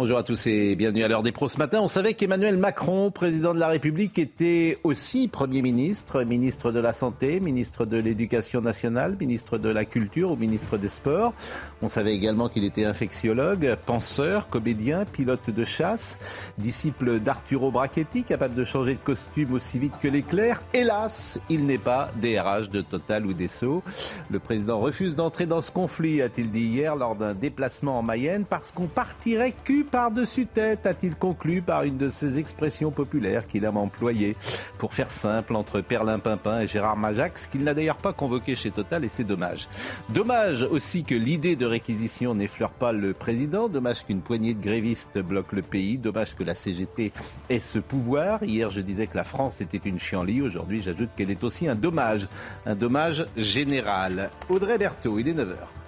Bonjour à tous et bienvenue à l'heure des pros ce matin. On savait qu'Emmanuel Macron, président de la République, était aussi Premier ministre, ministre de la Santé, ministre de l'Éducation nationale, ministre de la Culture ou ministre des Sports. On savait également qu'il était infectiologue, penseur, comédien, pilote de chasse, disciple d'Arturo Brachetti, capable de changer de costume aussi vite que l'éclair. Hélas, il n'est pas DRH de Total ou d'Esso. Le président refuse d'entrer dans ce conflit, a-t-il dit hier lors d'un déplacement en Mayenne, parce qu'on partirait cul par-dessus tête, a-t-il conclu par une de ces expressions populaires qu'il aime employer pour faire simple entre Perlin Pimpin et Gérard Majax, qu'il n'a d'ailleurs pas convoqué chez Total et c'est dommage. Dommage aussi que l'idée de réquisition n'effleure pas le président, dommage qu'une poignée de grévistes bloque le pays, dommage que la CGT ait ce pouvoir. Hier, je disais que la France était une chienlit, aujourd'hui, j'ajoute qu'elle est aussi un dommage, un dommage général. Audrey Berthaud, il est 9h.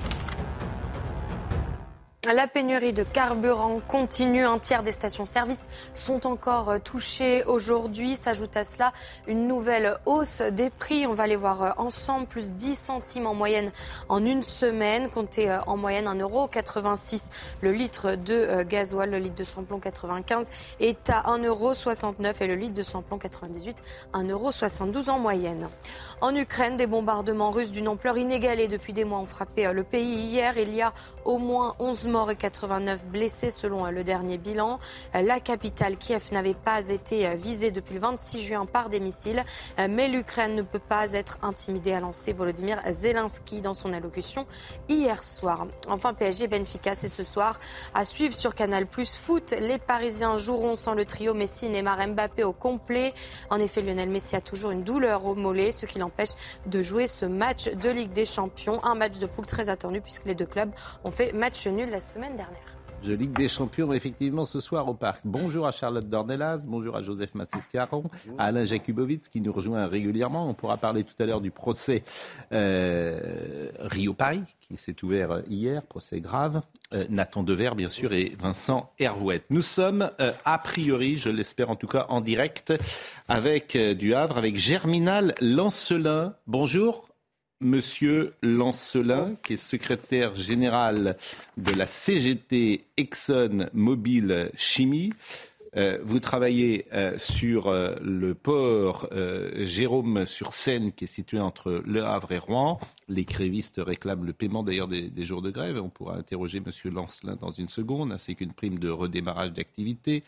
La pénurie de carburant continue. Un tiers des stations-service sont encore euh, touchées aujourd'hui. S'ajoute à cela une nouvelle hausse des prix. On va les voir euh, ensemble. Plus 10 centimes en moyenne en une semaine. Comptez euh, en moyenne 1,86€ le litre de gasoil. Le litre de samplon 95 est à 1,69€ et le litre de samplon 98 1,72€ en moyenne. En Ukraine, des bombardements russes d'une ampleur inégalée depuis des mois ont frappé le pays. Hier, il y a au moins 11 morts et 89 blessés selon euh, le dernier bilan. Euh, la capitale Kiev n'avait pas été euh, visée depuis le 26 juin par des missiles, mais l'Ukraine ne peut pas être intimidée, a lancé Volodymyr Zelensky dans son allocution hier soir. Enfin, PSG Benfica, c'est ce soir à suivre sur Canal Plus Foot. Les Parisiens joueront sans le trio Messi, Neymar, Mbappé au complet. En effet, Lionel Messi a toujours une douleur au mollet, ce qui l'empêche de jouer ce match de Ligue des Champions. Un match de poule très attendu puisque les deux clubs ont fait match nul semaine dernière. Je Ligue des Champions, effectivement, ce soir au Parc. Bonjour à Charlotte Dornelas, bonjour à Joseph Massiscaron, à Alain Jakubowicz qui nous rejoint régulièrement. On pourra parler tout à l'heure du procès euh, Rio-Paris qui s'est ouvert hier, procès grave. Euh, Nathan Dever, bien sûr, et Vincent Hervouette. Nous sommes, euh, a priori, je l'espère en tout cas, en direct avec du Havre, avec Germinal Lancelin. Bonjour. Monsieur Lancelin, qui est secrétaire général de la CGT Exxon Mobil Chimie. Euh, vous travaillez euh, sur euh, le port Jérôme sur Seine qui est situé entre Le Havre et Rouen. Les grévistes réclament le paiement d'ailleurs des, des, jours de grève. On pourra interroger Monsieur Lancelin dans une seconde, ainsi qu'une prime de redémarrage d'activité.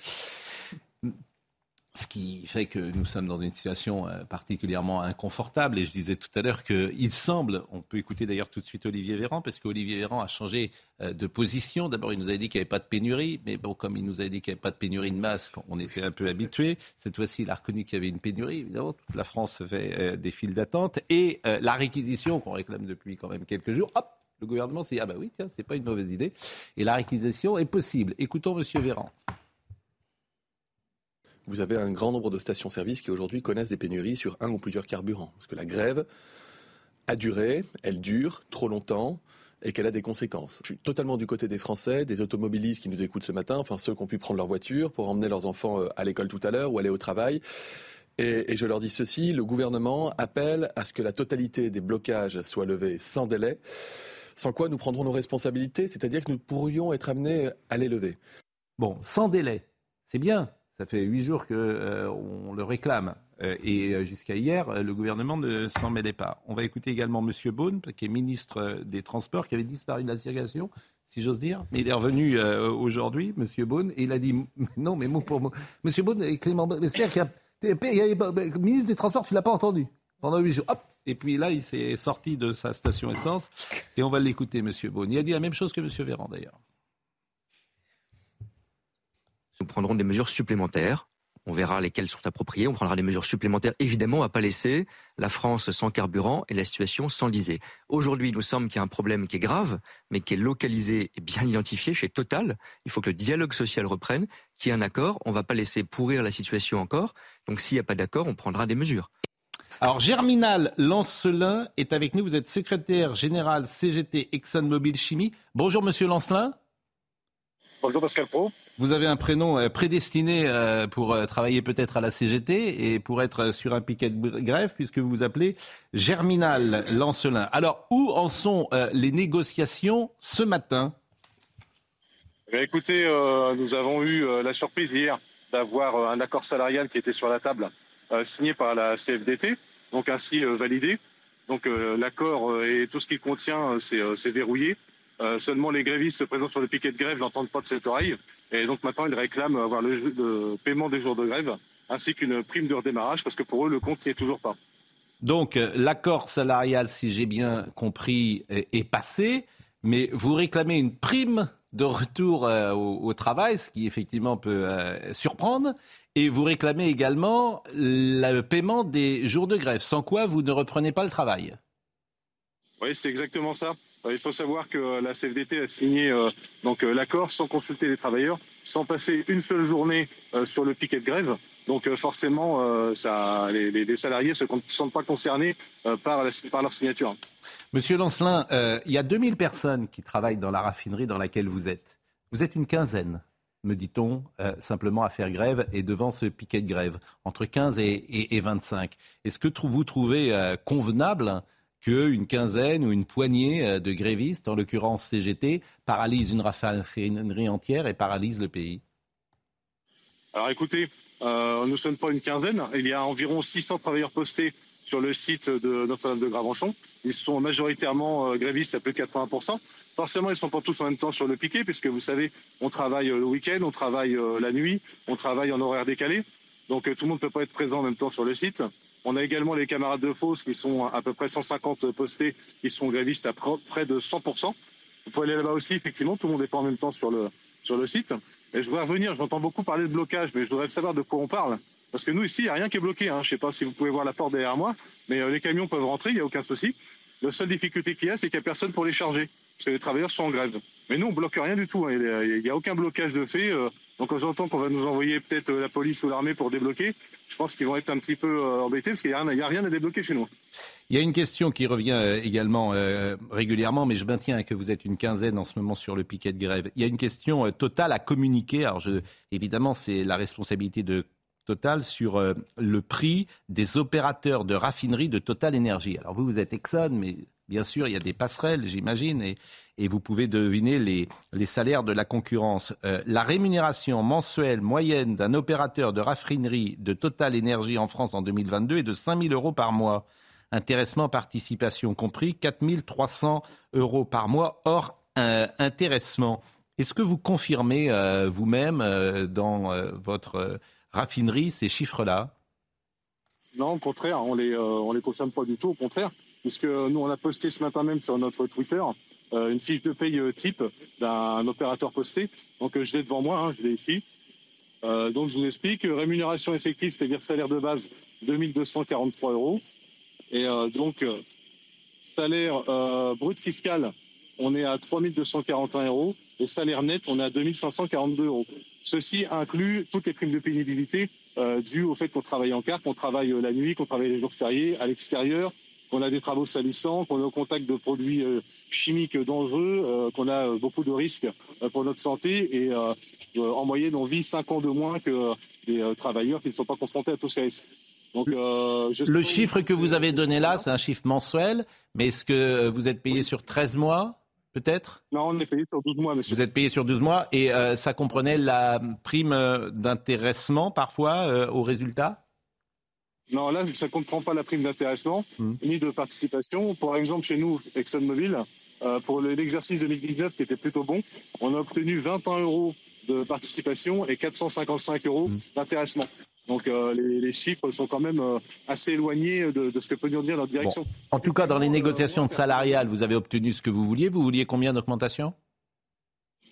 Ce qui fait que nous sommes dans une situation euh, particulièrement inconfortable. Et je disais tout à l'heure qu'il semble, on peut écouter d'ailleurs tout de suite Olivier Véran, parce qu'Olivier Véran a changé euh, de position. D'abord, il nous avait dit qu'il n'y avait pas de pénurie, mais bon, comme il nous avait dit qu'il n'y avait pas de pénurie de masques, on était un peu habitués. Cette fois-ci, il a reconnu qu'il y avait une pénurie. Évidemment, toute la France fait euh, des files d'attente. Et la réquisition qu'on réclame depuis quand même quelques jours, hop, le gouvernement s'est dit, ah bah oui, tiens, c'est pas une mauvaise idée. Et la réquisition est possible. Écoutons Monsieur Véran vous avez un grand nombre de stations-service qui aujourd'hui connaissent des pénuries sur un ou plusieurs carburants. Parce que la grève a duré, elle dure trop longtemps et qu'elle a des conséquences. Je suis totalement du côté des Français, des automobilistes qui nous écoutent ce matin, enfin ceux qui ont pu prendre leur voiture pour emmener leurs enfants euh, à l'école tout à l'heure ou aller au travail. Et, et, je leur dis ceci, le gouvernement appelle à ce que la totalité des blocages soit levée sans délai, sans quoi nous prendrons nos responsabilités, c'est-à-dire que nous pourrions être amenés à les lever. Bon, sans délai, c'est bien, ça fait huit jours qu'on euh, le réclame. Euh, et euh, jusqu'à hier, le gouvernement ne s'en mêlait pas. On va écouter également M. Beaune, qui est ministre des Transports, qui avait disparu de la circulation, si j'ose dire. Mais il est revenu aujourd'hui, M. Beaune, et il a dit non, mais mot pour mot. M. Beaune et Clément c'est-à-dire qu'il y a, ministre des Transports, tu l'as pas entendu pendant huit jours. Et puis là, il s'est sorti de sa station essence, et on va l'écouter, M. Beaune. Il a dit la même chose que M. Véran, d'ailleurs nous prendrons des mesures supplémentaires On verra lesquelles sont appropriées. On prendra des mesures supplémentaires. Évidemment, on va pas laisser la France sans carburant et la situation s'enliser. Aujourd'hui, nous semble qu'il y a un problème qui est grave, mais qui est localisé et bien identifié chez Total. Il faut que le dialogue social reprenne, qu'il y ait un accord. On ne va pas laisser pourrir la situation encore. Donc, s'il n'y a pas d'accord, on prendra des mesures. Alors, Germinal Lancelin est avec nous. Vous êtes secrétaire général CGT ExxonMobil Chimie. Bonjour, monsieur Lancelin. Bonjour Pascal Pro. Vous avez un prénom euh, prédestiné euh, pour euh, travailler peut-être à la CGT et pour être sur un piquet de grève puisque vous vous appelez Germinal Lancelin. Alors, où en sont les négociations ce matin? Eh Écoutez, nous avons eu la surprise hier d'avoir un accord salarial qui était sur la table, signé par la CFDT, donc ainsi validé. Donc l'accord et tout ce qu'il contient, c'est verrouillé. Euh, seulement les grévistes présents sur le piquet de grève n'entendent pas de cette oreille. Et donc maintenant, ils réclament avoir le, paiement des jours de grève ainsi qu'une prime de redémarrage parce que pour eux, le compte n'y est toujours pas. Donc euh, l'accord salarial, si j'ai bien compris, est, passé, mais vous réclamez une prime de retour euh, au, travail, ce qui effectivement peut surprendre, et vous réclamez également le paiement des jours de grève, sans quoi vous ne reprenez pas le travail. Oui, c'est exactement ça. Euh, il faut savoir que la CFDT a signé euh, donc euh, l'accord sans consulter les travailleurs, sans passer une seule journée sur le piquet de grève. Donc forcément, les, salariés ne se sentent pas concernés par, leur signature. Monsieur Lancelin, il y a 2000 personnes qui travaillent dans la raffinerie dans laquelle vous êtes. Vous êtes une quinzaine, me dit-on, simplement à faire grève et devant ce piquet de grève, entre 15 et, et 25. Est-ce que vous trouvez convenable qu'une quinzaine ou une poignée euh, de grévistes, en l'occurrence CGT, paralysent une raffinerie entière et paralysent le pays Alors écoutez, euh, nous ne sommes pas une quinzaine. Il y a environ 600 travailleurs postés sur le site de Notre-Dame de Gravenchon. Ils sont majoritairement euh, grévistes à plus de 80%. Forcément, ils ne sont pas tous en même temps sur le piquet, puisque vous savez, on travaille le week-end, on travaille la nuit, on travaille en horaire décalé. Donc tout le monde ne peut pas être présent en même temps sur le site. On a également les camarades de Fosse qui sont à peu près 150 postés, qui sont grévistes à près de 100%. Vous pouvez aller là-bas aussi, effectivement, tout le monde n'est pas en même temps sur le, sur le site. Et je voudrais revenir, j'entends beaucoup parler de blocage, mais je voudrais savoir de quoi on parle. Parce que nous, ici, il n'y a rien qui est bloqué. Hein. Je ne sais pas si vous pouvez voir la porte derrière moi, mais euh, les camions peuvent rentrer, il n'y a aucun souci. La seule difficulté qu'il y a, c'est qu'il n'y a personne pour les charger, parce que les travailleurs sont en grève. Mais nous, on bloque rien du tout. Hein. Il n'y a, aucun blocage de fait. Euh, donc quand j'entends qu'on va nous envoyer peut-être euh, la police ou l'armée pour débloquer, je pense qu'ils vont être un petit peu euh, embêtés parce qu'il n'y a, rien à débloquer chez nous. Il y a une question qui revient également régulièrement, mais je maintiens que vous êtes une quinzaine en ce moment sur le piquet de grève. Il y a une question totale à communiquer. Alors évidemment, c'est la responsabilité de Total sur le prix des opérateurs de raffinerie de Total Énergie. Alors vous, vous êtes Exxon, mais bien sûr, il y a des passerelles, j'imagine, et vous pouvez deviner les, salaires de la concurrence. Euh, la rémunération mensuelle moyenne d'un opérateur de raffinerie de Total Énergie en France en 2022 est de 5 000 euros par mois. Intéressement, participation compris, 4 300 euros par mois hors euh, intéressement. Est-ce que vous confirmez euh, vous-même dans votre raffinerie ces chiffres-là? Non, au contraire, on les, on les confirme pas du tout, au contraire, puisque nous, on a posté ce matin même sur notre Twitter euh, une fiche de paye euh, type d'un opérateur posté. Donc euh, je l'ai devant moi, hein, je l'ai ici. donc je vous explique, rémunération effective, c'est-à-dire salaire de base, 2243 euros. Et donc salaire brut fiscal, on est à 3241 euros. Et salaire net, on est à 2542 euros. Ceci inclut toutes les primes de pénibilité dues au fait qu'on travaille en carte, qu'on travaille la nuit, qu'on travaille les jours fériés, à l'extérieur, qu'on a des travaux salissants, qu'on est au contact de produits euh, chimiques dangereux, euh, qu'on a euh, beaucoup de risques pour notre santé et en moyenne on vit 5 ans de moins que des travailleurs qui ne sont pas confrontés à tous ces risques. Donc, le chiffre que vous avez donné là, c'est un chiffre mensuel, mais est-ce que vous êtes payé sur 13 mois peut-être? Non, on est payé sur 12 mois, monsieur. Vous êtes payé sur 12 mois et ça comprenait la prime d'intéressement parfois au résultat? Non, là, ça ne comprend pas la prime d'intéressement hmm. ni de participation. Par exemple, chez nous, ExxonMobil, euh, pour l'exercice 2019 qui était plutôt bon, on a obtenu 21 euros de participation et 455 euros hmm. d'intéressement. Donc euh, les, chiffres sont quand même euh, assez éloignés de, ce que peut nous dire notre direction. En tout cas, dans les négociations salariales, vous avez obtenu ce que vous vouliez. Vous vouliez combien d'augmentation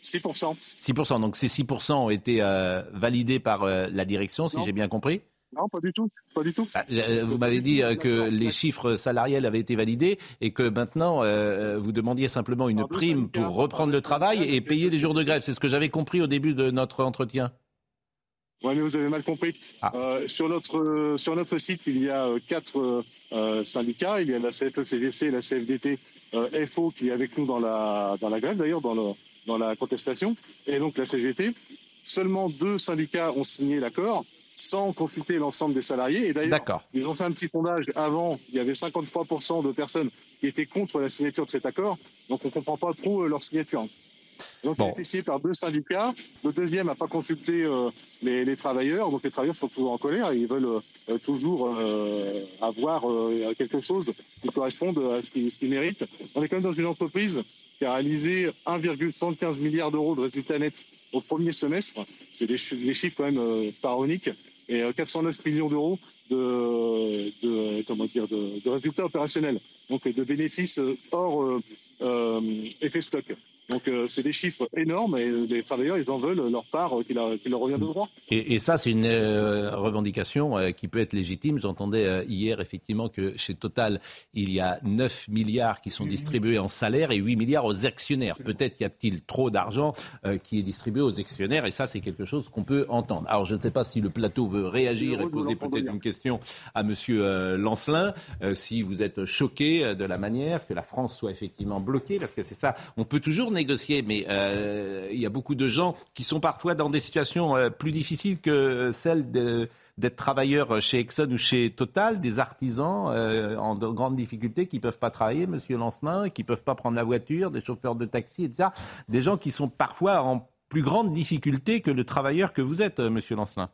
6%. 6%. Donc ces 6% ont été euh, validés par la direction, si j'ai bien compris non, pas du tout. Pas du tout. Bah, vous m'avez dit que les chiffres salariels avaient été validés et que maintenant vous demandiez simplement une prime pour reprendre le travail et payer les jours de grève. C'est ce que j'avais compris au début de notre entretien. Oui, mais vous avez mal compris. Ah. Euh, sur, notre, sur notre site, il y a euh, quatre euh, syndicats. Il y a la CFE-CGC, la CFDT, FO qui est avec nous dans la, dans la grève, d'ailleurs, dans, dans la contestation, et donc la CGT. Seulement deux syndicats ont signé l'accord sans consulter l'ensemble des salariés. Et d'ailleurs, ils ont fait un petit sondage avant. Il y avait 53% de personnes qui étaient contre la signature de cet accord. Donc on ne comprend pas trop leur signature. Donc, il a été signé par deux syndicats. Le deuxième n'a pas consulté euh, les, travailleurs. Donc, les travailleurs sont toujours en colère. ils veulent euh, toujours euh, avoir quelque chose qui corresponde à ce qu'ils méritent. On est quand même dans une entreprise qui a réalisé 1,75 milliard d'euros de résultats nets au premier semestre. C'est des, chiffres quand même pharaoniques et 409 millions d'euros de, comment dire de, résultats opérationnels, donc de bénéfices hors effet stock. Donc euh, c'est des chiffres énormes et les travailleurs, ils en veulent leur part qui leur, revient de droit. Et, ça, c'est une euh, revendication euh, qui peut être légitime. J'entendais hier effectivement que chez Total, il y a 9 milliards qui sont distribués en salaire et 8 milliards aux actionnaires. Peut-être y a-t-il trop d'argent qui est distribué aux actionnaires et ça, c'est quelque chose qu'on peut entendre. Alors je ne sais pas si le plateau veut réagir et poser peut-être une question à Monsieur Lancelin, si vous êtes choqué de la manière que la France soit effectivement bloquée, parce que c'est ça, on peut toujours mais euh, il y a beaucoup de gens qui sont parfois dans des situations euh, plus difficiles que celles d'être travailleurs chez Exxon ou chez Total, des artisans euh, en de grandes difficultés qui ne peuvent pas travailler, monsieur Lancelin, qui ne peuvent pas prendre la voiture, des chauffeurs de taxi, etc. Des gens qui sont parfois en plus grande difficulté que le travailleur que vous êtes, monsieur Lancelin.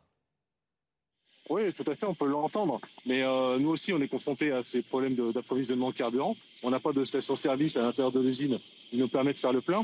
Oui, tout à fait, on peut l'entendre. Mais euh, nous aussi, on est confrontés à ces problèmes d'approvisionnement carburant. On n'a pas de station-service à l'intérieur de l'usine qui nous permet de faire le plein.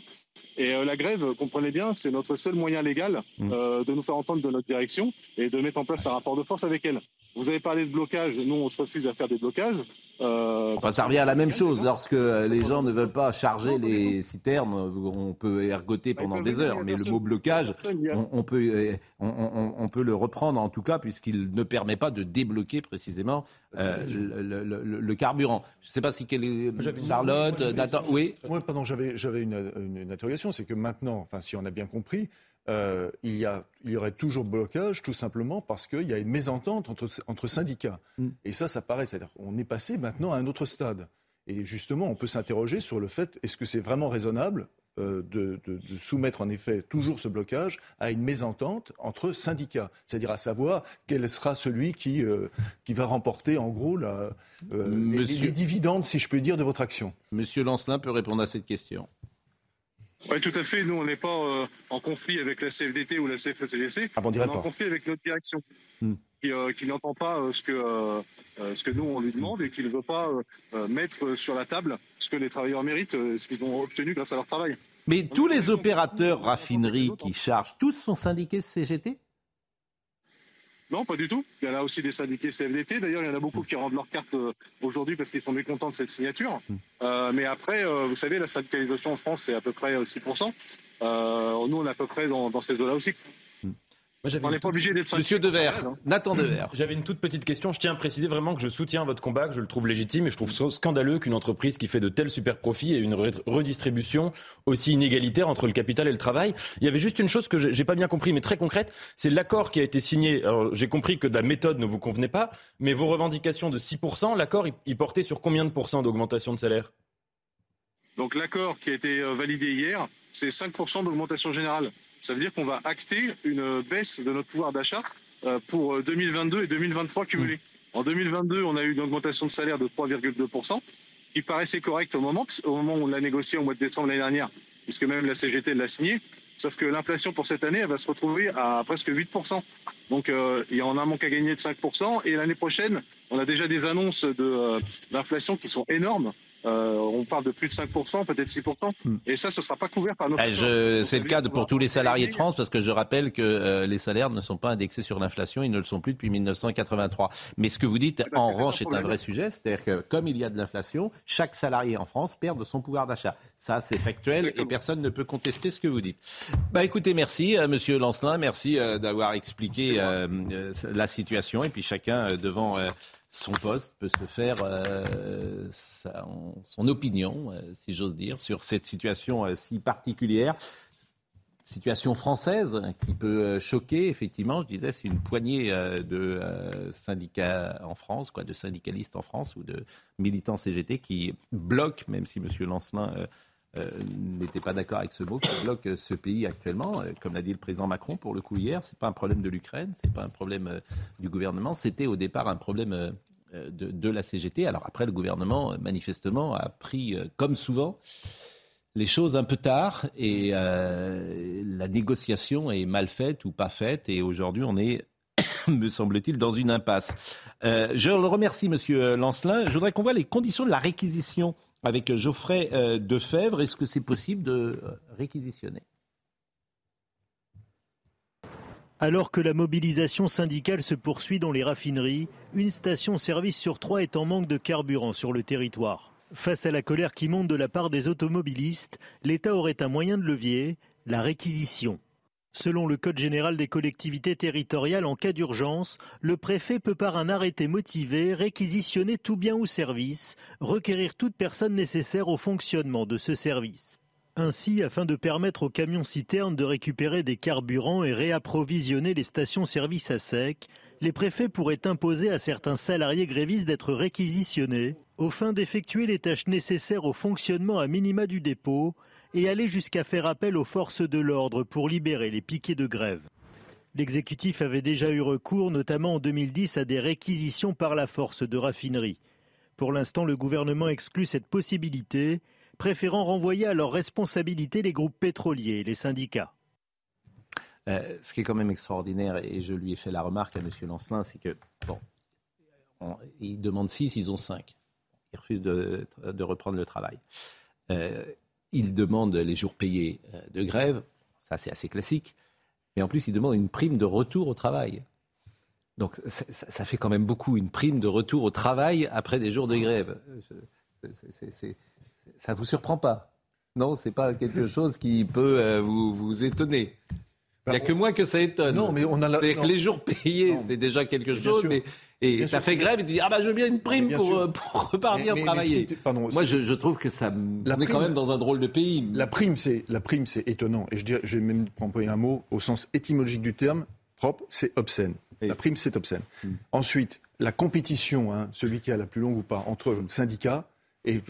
Et euh, la grève, comprenez bien, c'est notre seul moyen légal mmh. euh, de nous faire entendre de notre direction et de mettre en place un rapport de force avec elle. Vous avez parlé de blocage. Nous, on se refuse à faire des blocages. Euh, enfin, ça revient à la même chose. Lorsque les gens ne veulent pas charger les citernes, on peut ergoter pendant des heures. Mais le mot blocage, on, peut, on, peut le reprendre en tout cas, puisqu'il ne permet pas de débloquer précisément euh, le, carburant. Je ne sais pas si quelle est Charlotte, Nathan. Oui. Moi, pardon, j'avais une, une interrogation. C'est que maintenant, enfin, si on a bien compris, euh, il, y a, il y aurait toujours blocage, tout simplement parce qu'il y a une mésentente entre, entre syndicats. Mm. Et ça, ça paraît. C'est-à-dire qu'on est passé maintenant à un autre stade. Et justement, on peut s'interroger sur le fait est-ce que c'est vraiment raisonnable euh, de, de, de, soumettre en effet toujours ce blocage à une mésentente entre syndicats, c'est-à-dire à savoir quel sera celui qui, euh, qui va remporter en gros la, les, dividendes, si je peux dire, de votre action? Monsieur Lancelin peut répondre à cette question. Oui, tout à fait. Nous, on n'est pas euh, en conflit avec la CFDT ou la CFECGC. Ah on est en conflit avec notre direction, hmm. euh, qui, n'entend pas euh, ce, que, ce que nous, on lui demande et qui ne veut pas mettre sur la table ce que les travailleurs méritent, ce qu'ils ont obtenu grâce à leur travail. Mais tous les opérateurs raffineries qui chargent, tous sont syndiqués CGT non, pas du tout. Il y en a aussi des syndiqués CFDT. D'ailleurs, il y en a beaucoup qui rendent leur carte euh, aujourd'hui parce qu'ils sont mécontents de cette signature. Hmm. Euh, mais après, euh, vous savez, la syndicalisation en France, c'est à peu près 6%. nous, on est à peu près dans, dans ces eaux-là aussi. On n'est pas obligé d'être Monsieur Devers. Nathan Devers. J'avais une toute petite question. Je tiens à préciser vraiment que je soutiens votre combat, que je le trouve légitime et je trouve scandaleux qu'une entreprise qui fait de tels super profits ait une redistribution aussi inégalitaire entre le capital et le travail. Il y avait juste une chose que j'ai pas bien compris, mais très concrète, c'est l'accord qui a été signé. Alors j'ai compris que la méthode ne vous convenait pas, mais vos revendications de 6%, l'accord, il portait sur combien de pourcents d'augmentation de salaire? Donc l'accord qui a été euh, validé hier, c'est 5% d'augmentation générale ça veut dire qu'on va acter une baisse de notre pouvoir d'achat euh, pour 2022 et 2023 cumulés. En 2022, on a eu une augmentation de salaire de 3,2%, qui paraissait correcte au moment, au moment où on l'a négocié au mois de décembre l'année dernière, puisque même la CGT l'a signé. Sauf que l'inflation pour cette année, elle va se retrouver à presque 8%. Donc il y en a un manque à gagner de 5%. Et l'année prochaine, on a déjà des annonces d'inflation qui sont énormes. Euh, on parle de plus de 5%, peut-être 6%. Hmm. Et ça, ce ne sera pas couvert par nos. Eh, c'est le cas pour tous les salariés de France, parce que je rappelle que euh, les salaires ne sont pas indexés sur l'inflation, ils ne le sont plus depuis 1983. Mais ce que vous dites, en revanche, est un vrai sujet. C'est-à-dire que comme il y a de l'inflation, chaque salarié en France perd de son pouvoir d'achat. Ça, c'est factuel et personne ne peut contester ce que vous dites. Bah écoutez, merci, euh, Monsieur Lancelin, merci d'avoir expliqué la situation et puis chacun devant son poste peut se faire euh, son opinion, euh, si j'ose dire, sur cette situation euh, si particulière. Situation française qui peut choquer, effectivement, je disais, c'est une poignée de syndicats en France, quoi, de syndicalistes en France ou de militants CGT qui bloquent, même si M. Lancelin n'était pas d'accord avec ce mot, qui bloque ce pays actuellement. comme l'a dit le président Macron, pour le coup hier, c'est pas un problème de l'Ukraine, c'est pas un problème du gouvernement, c'était au départ un problème euh, de, la CGT. Alors après, le gouvernement, euh, manifestement, a pris, euh, comme souvent, les choses un peu tard et la négociation est mal faite ou pas faite. Et aujourd'hui, on est, me semble-t-il, dans une impasse. je le remercie, Monsieur Lancelin. Je voudrais qu'on voit les conditions de la réquisition avec Geoffrey Defebvre. Est-ce que c'est possible de réquisitionner? Alors que la mobilisation syndicale se poursuit dans les raffineries, une station-service sur trois est en manque de carburant sur le territoire. Face à la colère qui monte de la part des automobilistes, l'État aurait un moyen de levier, la réquisition. Selon le Code général des collectivités territoriales, en cas d'urgence, le préfet peut par un arrêté motivé réquisitionner tout bien ou service, requérir toute personne nécessaire au fonctionnement de ce service. Ainsi, afin de permettre aux camions-citernes de récupérer des carburants et réapprovisionner les stations-service à sec, les préfets pourraient imposer à certains salariés grévistes d'être réquisitionnés au fin d'effectuer les tâches nécessaires au fonctionnement à minima du dépôt et aller jusqu'à faire appel aux forces de l'ordre pour libérer les piquets de grève. L'exécutif avait déjà eu recours, notamment en 2010, à des réquisitions par la force de raffinerie. Pour l'instant, le gouvernement exclut cette possibilité préférant renvoyer à leur responsabilité les groupes pétroliers et les syndicats. Euh, ce qui est quand même extraordinaire, et je lui ai fait la remarque à M. Lancelin, c'est que, bon, ils demandent 6, ils ont 5. Ils refusent de, reprendre le travail. Euh, ils demandent les jours payés euh, de grève, ça c'est assez classique, mais en plus ils demandent une prime de retour au travail. Donc ça, ça fait quand même beaucoup, une prime de retour au travail après des jours de grève. C'est ça ne vous surprend pas? Non, c'est pas quelque chose qui peut euh, vous, vous, étonner. Il n'y a bah, que moi que ça étonne. Non, mais on a que les jours payés, c'est déjà quelque chose. Mais, et ça fait grève et tu dis ah bah je veux bien une prime pour, euh, pour, repartir travailler. moi je, je, trouve que ça la on est quand même dans un drôle de pays. La prime c'est la prime c'est étonnant et je dirais, je vais même employer un mot au sens étymologique du terme propre, c'est obscène. La prime c'est obscène. Hmm. Ensuite la compétition, hein, celui qui a la plus longue ou pas entre syndicats et,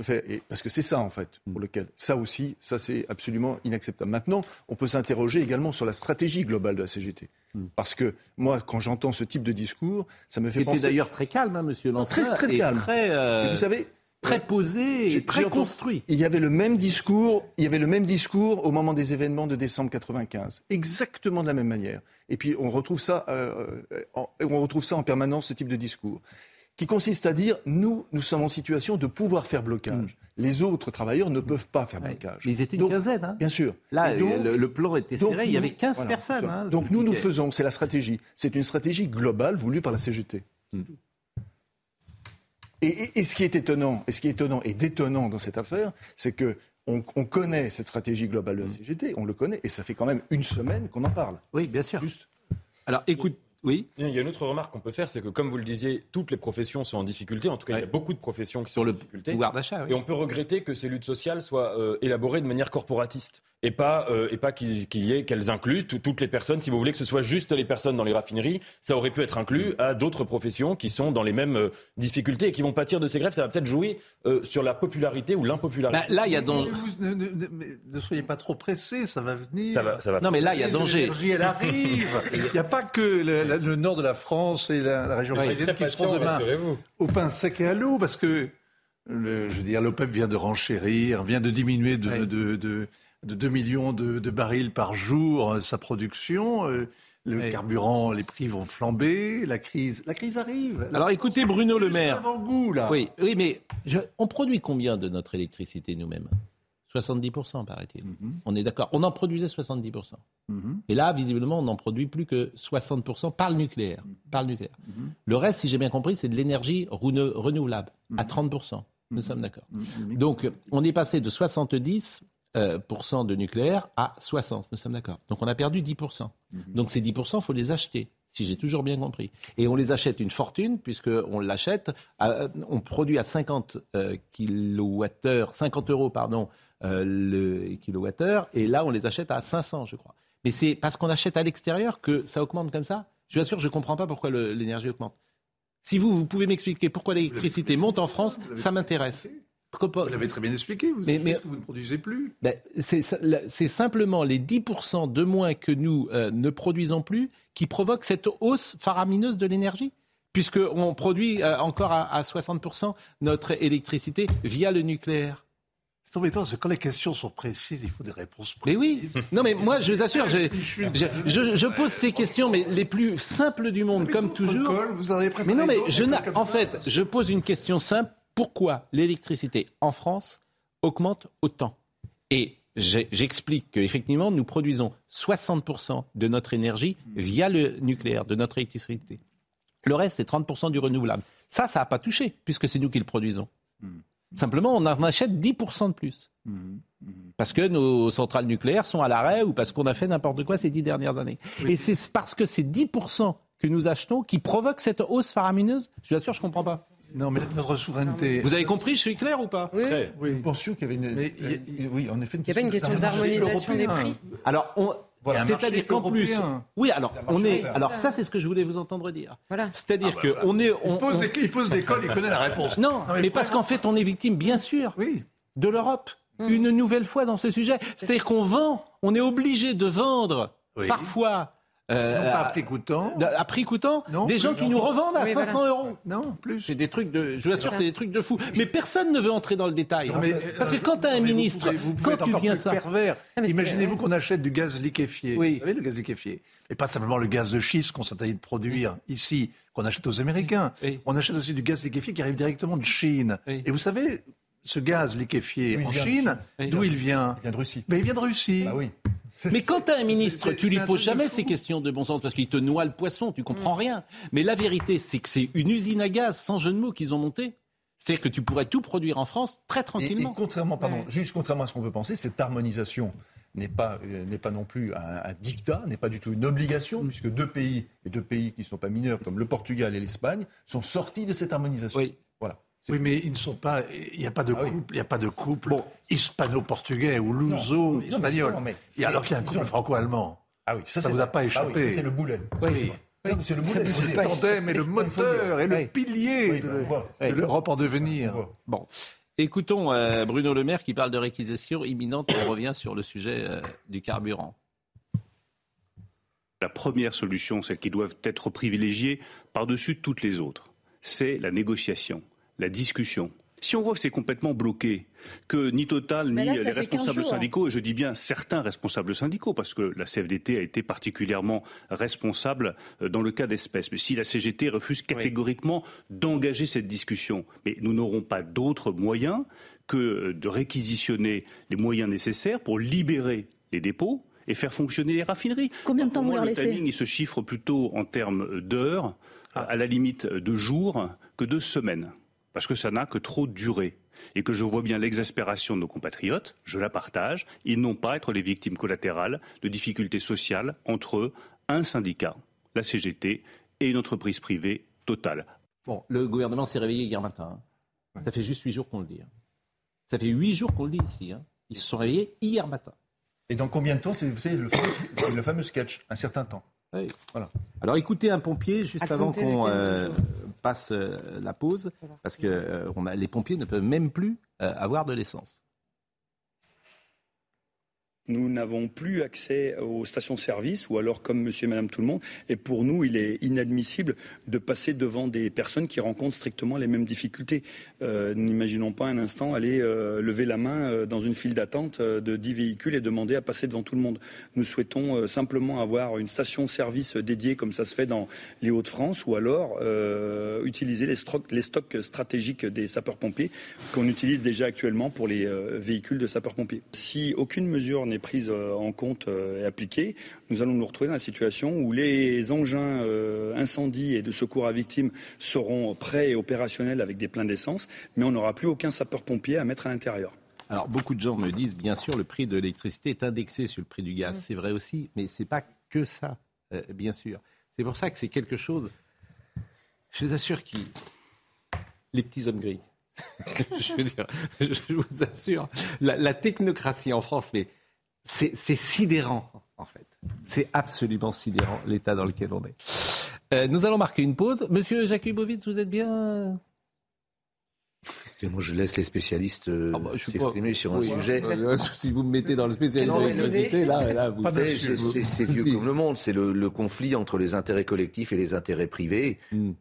parce que c'est ça, en fait, pour lequel. Ça aussi, ça, c'est absolument inacceptable. Maintenant, on peut s'interroger également sur la stratégie globale de la CGT. Hmm. Parce que moi, quand j'entends ce type de discours, ça me fait penser. C'était d'ailleurs très calme, hein, monsieur Lancin. Très, très calme. Très, euh, vous savez, très posé, et très construit. Il y avait le même discours. Il y avait le même discours au moment des événements de décembre 95, exactement de la même manière. Et puis on retrouve ça, euh, on retrouve ça en permanence, ce type de discours qui consiste à dire nous, nous sommes en situation de pouvoir faire blocage. Mm. Les autres travailleurs ne peuvent pas faire blocage. Mais ils étaient une quinzaine. Hein. Bien sûr. Là, le, plan était serré, il y avait 15 personnes. Hein, donc nous, nous faisons, c'est la stratégie. C'est une stratégie globale voulue par la CGT. Mm. Et, ce qui est étonnant, et ce qui est étonnant et détonnant dans cette affaire, c'est que on, connaît cette stratégie globale de la mm. CGT, on le connaît, et ça fait quand même une semaine qu'on en parle. Oui, bien sûr. Juste. Alors, écoute, oui. Il y a une autre remarque qu'on peut faire, c'est que comme vous le disiez, toutes les professions sont en difficulté. En tout cas, il y a beaucoup de professions qui sont en difficulté. Pouvoir d'achat. Et on peut regretter que ces luttes sociales soient euh, élaborées de manière corporatiste et pas euh, et pas qu'il y ait qu'elles incluent toutes les personnes. Si vous voulez que ce soit juste les personnes dans les raffineries, ça aurait pu être inclus à d'autres professions qui sont dans les mêmes euh, difficultés et qui vont pâtir de ces grèves. Ça va peut-être jouer sur la popularité ou l'impopularité. Bah, là, il y a danger. Ne, soyez pas trop pressés, ça va venir. Ça va, Non, mais là, il y a danger. Elle arrive. Il n'y a pas que le, le nord de la France et la, région parisienne qui seront demain au pain sec et à l'eau, parce que le, je veux dire, l'OPEP vient de renchérir, vient de diminuer de, de 2 millions de, barils par jour sa production. Le carburant, les prix vont flamber, la crise, la crise arrive. Alors écoutez Bruno Le Maire. Goût, là. Oui, oui, mais on produit combien de notre électricité nous-mêmes? 70%, paraît-il. Mhm. On est d'accord. On en produisait 70%. Mhm. Et là, visiblement, on n'en produit plus que 60% par le nucléaire. Mhm. Par le, nucléaire. le reste, si j'ai bien compris, c'est de l'énergie renouvelable à 30%. Nous sommes d'accord. Donc, on est passé de 70% euh, de nucléaire à 60%, nous sommes d'accord. Donc on a perdu 10%. Mhm. Donc ces 10%, il faut les acheter, si j'ai toujours bien compris. Et on les achète une fortune, puisqu'on l'achète, on produit à 50 euh, 50 euros, pardon, euh, le kilowattheure, et là on les achète à 500, je crois. Mais c'est parce qu'on achète à l'extérieur que ça augmente comme ça. Je vous assure, je ne comprends pas pourquoi l'énergie augmente. Si vous, vous pouvez m'expliquer pourquoi l'électricité monte en France, ça m'intéresse. Vous l'avez très bien expliqué, vous, mais, que vous ne produisez plus. Ben, c'est simplement les 10% de moins que nous euh, ne produisons plus qui provoquent cette hausse faramineuse de l'énergie puisqu'on produit euh, encore à, 60% notre électricité via le nucléaire. C'est embêtant, parce que quand les questions sont précises, il faut des réponses précises. Mais oui, non mais moi je vous assure, je, je, pose ces questions, mais les plus simples du monde, comme toujours. Vous en avez mais non mais je en fait, je pose une question simple pourquoi l'électricité en France augmente autant? Et j'explique qu'effectivement, nous produisons 60% de notre énergie via le nucléaire, de notre électricité. Le reste, c'est 30% du renouvelable. Ça, ça n'a pas touché, puisque c'est nous qui le produisons. Simplement, on en achète 10% de plus. Parce que nos centrales nucléaires sont à l'arrêt ou parce qu'on a fait n'importe quoi ces dix dernières années. Et c'est parce que c'est 10% que nous achetons qui provoque cette hausse faramineuse? Je vous assure, je ne comprends pas. Non, mais notre souveraineté. Vous avez compris, je suis clair ou pas? Oui. oui. Nous pensions qu'il y avait une. Mais, oui, en effet, une Il n'y a pas une question d'harmonisation des prix? Alors, on. Voilà, C'est-à-dire qu'en plus, oui, alors on est, alors ça c'est ce que je voulais vous entendre dire. Voilà. C'est-à-dire ah, bah, qu'on est, on, il pose, Des, il pose des cols, il connaît la réponse. Non, mais, parce qu'en fait on est victime, bien sûr, oui. de l'Europe. Hum. Une nouvelle fois dans ce sujet, c'est-à-dire qu'on vend, on est obligé de vendre parfois euh, pas à prix coûtant. À prix coûtant Des gens qui nous revendent à 500 euros. Non, plus. C'est des trucs de. Je vous assure, c'est des trucs de fou. Mais personne ne veut entrer dans le détail. Parce que quand tu as un ministre, quand tu viens ça. pervers. Imaginez-vous qu'on achète du gaz liquéfié. Oui. Vous savez, le gaz liquéfié. Et pas simplement le gaz de schiste qu'on s'interdit de produire ici, qu'on achète aux Américains. On achète aussi du gaz liquéfié qui arrive directement de Chine. Et vous savez, ce gaz liquéfié en Chine, d'où il vient Il vient de Russie. Mais il vient de Russie. Bah oui. Mais quand tu as un ministre, tu lui poses jamais ces questions de bon sens parce qu'il te noie le poisson, tu comprends mm. rien. Mais la vérité, c'est que c'est une usine à gaz, sans jeu de mots, qu'ils ont montée. C'est-à-dire que tu pourrais tout produire en France très tranquillement. Et, contrairement, pardon, juste contrairement à ce qu'on peut penser, cette harmonisation n'est pas, euh, n'est pas non plus un, dictat, n'est pas du tout une obligation, mm. puisque deux pays, et deux pays qui ne sont pas mineurs, comme le Portugal et l'Espagne, sont sortis de cette harmonisation. Oui. Oui, mais ils ne sont pas. Il n'y a pas de ah couple. Il a pas de couple hispano-portugais ou luso-espagnol. Alors qu'il y a un couple franco-allemand. Ah oui, ça, ça vous a pas ah échappé. c'est le boulet. Oui. c'est le boulet. C'est le tandem et le moteur et le pilier de, l'Europe en devenir. Bon. Écoutons euh, Bruno Le Maire qui parle de réquisition imminente. On revient sur le sujet euh, du carburant. La première solution, celle qui doit être privilégiée par-dessus toutes les autres, c'est la négociation la discussion. Si on voit que c'est complètement bloqué, que ni Total ni les responsables syndicaux, et je dis bien certains responsables syndicaux, parce que la CFDT a été particulièrement responsable euh, dans le cas d'espèces, mais si la CGT refuse catégoriquement d'engager cette discussion, mais nous n'aurons pas d'autres moyens que euh, de réquisitionner les moyens nécessaires pour libérer les dépôts et faire fonctionner les raffineries. Combien de temps vous leur laissez Le timing, il se chiffre plutôt en termes d'heures, ah. à la limite de jours, que de semaines parce que ça n'a que trop duré et que je vois bien l'exaspération de nos compatriotes, je la partage, ils n'ont pas à être les victimes collatérales de difficultés sociales entre un syndicat, la CGT, et une entreprise privée totale. Bon, le gouvernement s'est réveillé hier matin. Hein. Ça fait juste huit jours qu'on le dit. Hein. Ça fait huit jours qu'on le dit ici. Hein. Ils se sont réveillés hier matin. Et dans combien de temps C'est le, le, fameux sketch, un certain temps. Voilà. Alors écoutez un pompier juste avant qu'on euh, passe euh, la pause, parce que euh, les pompiers ne peuvent même plus avoir de l'essence. Nous n'avons plus accès aux stations-service ou alors comme monsieur et madame tout le monde. Et pour nous, il est inadmissible de passer devant des personnes qui rencontrent strictement les mêmes difficultés. Euh, N'imaginons pas un instant aller euh, lever la main euh, dans une file d'attente de 10 véhicules et demander à passer devant tout le monde. Nous souhaitons simplement avoir une station-service dédiée comme ça se fait dans les Hauts-de-France ou alors utiliser les, les, stocks stratégiques des sapeurs-pompiers qu'on utilise déjà actuellement pour les véhicules de sapeurs-pompiers. Si aucune mesure n'est prise euh, en compte euh, et appliquée, nous allons nous retrouver dans la situation où les engins euh, incendies et de secours à victimes seront prêts et opérationnels avec des pleins d'essence, mais on n'aura plus aucun sapeur-pompier à mettre à l'intérieur. Alors, beaucoup de gens me disent, bien sûr, le prix de l'électricité est indexé sur le prix du gaz. Mmh. C'est vrai aussi, mais ce n'est pas que ça, bien sûr. C'est pour ça que c'est quelque chose, je vous assure, qui... Les petits hommes gris. je veux dire, je vous assure, la, la technocratie en France, mais c'est sidérant, en fait. C'est absolument sidérant, l'état dans lequel on est. Euh, nous allons marquer une pause. Monsieur Jakubowicz, vous êtes bien moi, je laisse les spécialistes euh, ah bah, s'exprimer sur un sujet. Euh, si vous me mettez dans le spécialiste de l'électricité, là, là, vous. C'est vieux comme le monde. C'est le, conflit entre les intérêts collectifs et les intérêts privés. Hmm.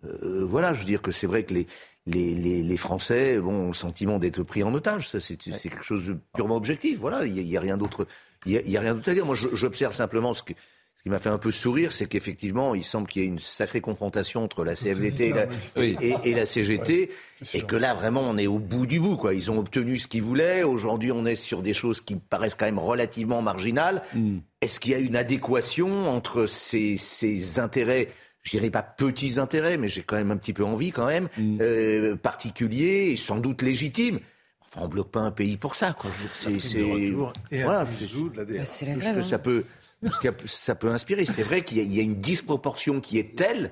voilà, je veux dire que c'est vrai que les, les, les, les, Français ont le sentiment d'être pris en otage. Ça, c'est quelque chose de purement objectif. Voilà, il n'y a, a, rien d'autre il n'y a, rien d'autre à dire. Moi, j'observe simplement ce, que, ce qui m'a fait un peu sourire, c'est qu'effectivement, il semble qu'il y ait une sacrée confrontation entre la CFDT et la, et, la CGT, et que là, vraiment, on est au bout du bout. Quoi. Ils ont obtenu ce qu'ils voulaient. Aujourd'hui, on est sur des choses qui paraissent quand même relativement marginales. Hmm. Est-ce qu'il y a une adéquation entre ces, ces intérêts je dirais pas petits intérêts, mais j'ai quand même un petit peu envie quand même, hmm. euh, particuliers et sans doute légitimes. Enfin, on bloque pas un pays pour ça, quoi. C'est, voilà, c'est la grève. Ça peut, ça peut inspirer. C'est vrai qu'il y, a une disproportion qui est telle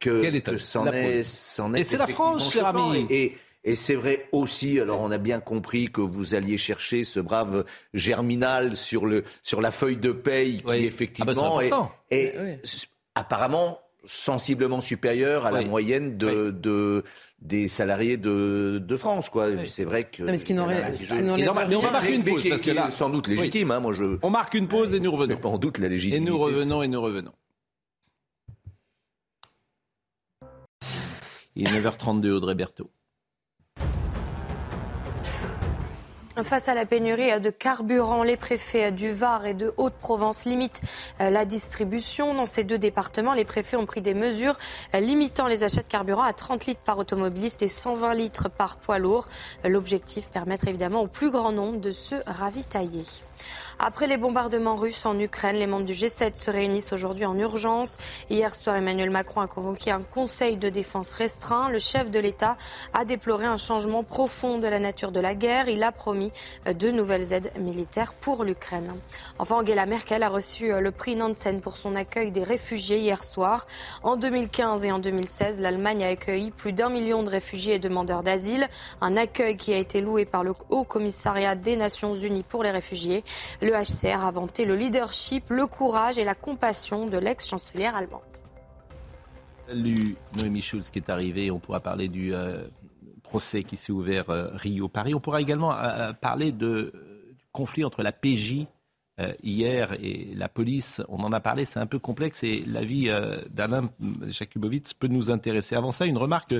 que, que c'en est, est, Et c'est la France, cher ami. Et, et c'est vrai aussi, alors on a bien compris que vous alliez chercher ce brave Germinal sur, le, sur la feuille de paye qui effectivement ah bah est, apparemment sensiblement supérieur à la moyenne de, de, des salariés de, de France. Quoi. C'est vrai que. mais, ce qui n'aurait, mais on va marquer une pause parce que là, sans doute légitime. Hein, moi je. On marque une pause et nous revenons. en doute la légitimité. Et nous revenons et nous revenons. Il est 9h32, Audrey Berthaud. Face à la pénurie de carburant, les préfets du Var et de Haute-Provence limitent euh, la distribution. Dans ces deux départements, les préfets ont pris des mesures euh, limitant les achats de carburant à 30 litres par automobiliste et 120 litres par poids lourd. L'objectif, permettre évidemment au plus grand nombre de se ravitailler. Après les bombardements russes en Ukraine, les membres du G7 se réunissent aujourd'hui en urgence. Hier soir, Emmanuel Macron a convoqué un conseil de défense restreint. Le chef de l'État a déploré un changement profond de la nature de la guerre. Il a promis de nouvelles aides militaires pour l'Ukraine. Enfin, Angela Merkel a reçu le prix Nansen pour son accueil des réfugiés hier soir. En 2015 et en 2016, l'Allemagne a accueilli plus d'un million de réfugiés et demandeurs d'asile. Un accueil qui a été loué par le Haut Commissariat des Nations Unies pour les réfugiés. Le HCR a vanté le leadership, le courage et la compassion de l'ex-chancelière allemande. Salut Noémie Schulz qui est arrivée. On pourra parler du euh, procès qui s'est ouvert euh, Rio-Paris. On pourra également euh, parler de, du conflit entre la PJ hier et la police. On en a parlé, c'est un peu complexe et l'avis d'Alain Jakubowicz peut nous intéresser. Avant ça, une remarque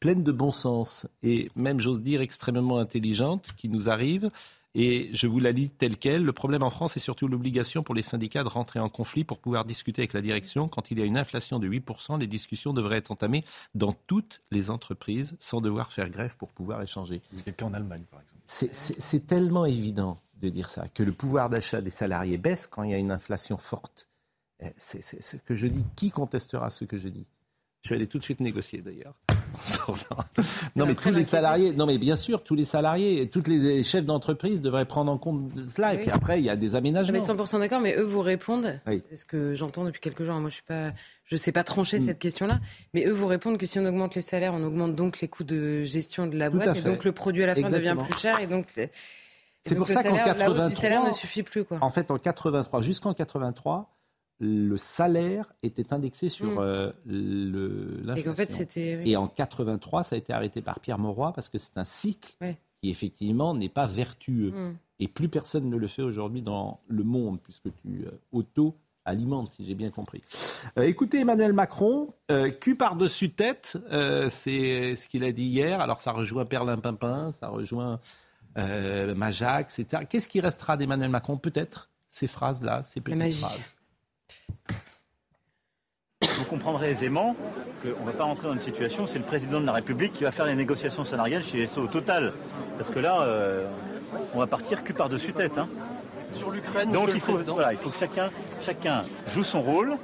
pleine de bon sens et même, j'ose dire, extrêmement intelligente qui nous arrive. Et je vous la lis telle quelle. Le problème en France est surtout l'obligation pour les syndicats de rentrer en conflit pour pouvoir discuter avec la direction. Quand il y a une inflation de 8%, les discussions devraient être entamées dans toutes les entreprises sans devoir faire grève pour pouvoir échanger. C'est en Allemagne, par exemple. C'est tellement évident de dire ça, que le pouvoir d'achat des salariés baisse quand il y a une inflation forte. Eh, c'est ce que je dis. Qui contestera ce que je dis? Je vais aller tout de suite négocier d'ailleurs. non, mais tous les salariés, non, mais bien sûr, tous les salariés, toutes les chefs d'entreprise devraient prendre en compte cela. Et puis après, il y a des aménagements. Mais 100% d'accord, mais eux vous répondent. C'est ce que j'entends depuis quelques jours. Moi, je suis pas, je sais pas trancher mm. cette question-là. Mais eux vous répondent que si on augmente les salaires, on augmente donc les coûts de gestion de la boîte, et donc le produit à la fin devient plus cher, et donc. C'est pour ça qu'en 83, le salaire ne suffit plus. Quoi. En fait, en 83, jusqu'en 83, le salaire était indexé sur mm. euh, l'inflation. Et en fait, c'était. Et en 83, ça a été arrêté par Pierre Mauroy parce que c'est un cycle qui effectivement n'est pas vertueux. Mm. Et plus personne ne le fait aujourd'hui dans le monde, puisque tu auto-alimentes, si j'ai bien compris. écoutez, Emmanuel Macron, cul par-dessus tête, c'est ce qu'il a dit hier. Alors ça rejoint Perlin Pimpin, ça rejoint Majax, etc. Qu'est-ce qui restera d'Emmanuel Macron? Peut-être ces phrases-là, ces petites phrases. Vous comprendrez aisément qu'on ne va pas rentrer dans une situation où c'est le président de la République qui va faire les négociations salariales chez SO Total. Parce que là, euh, on va partir cul par-dessus tête. Hein. Sur l'Ukraine, Donc il faut, voilà, il faut que chacun, chacun joue son rôle.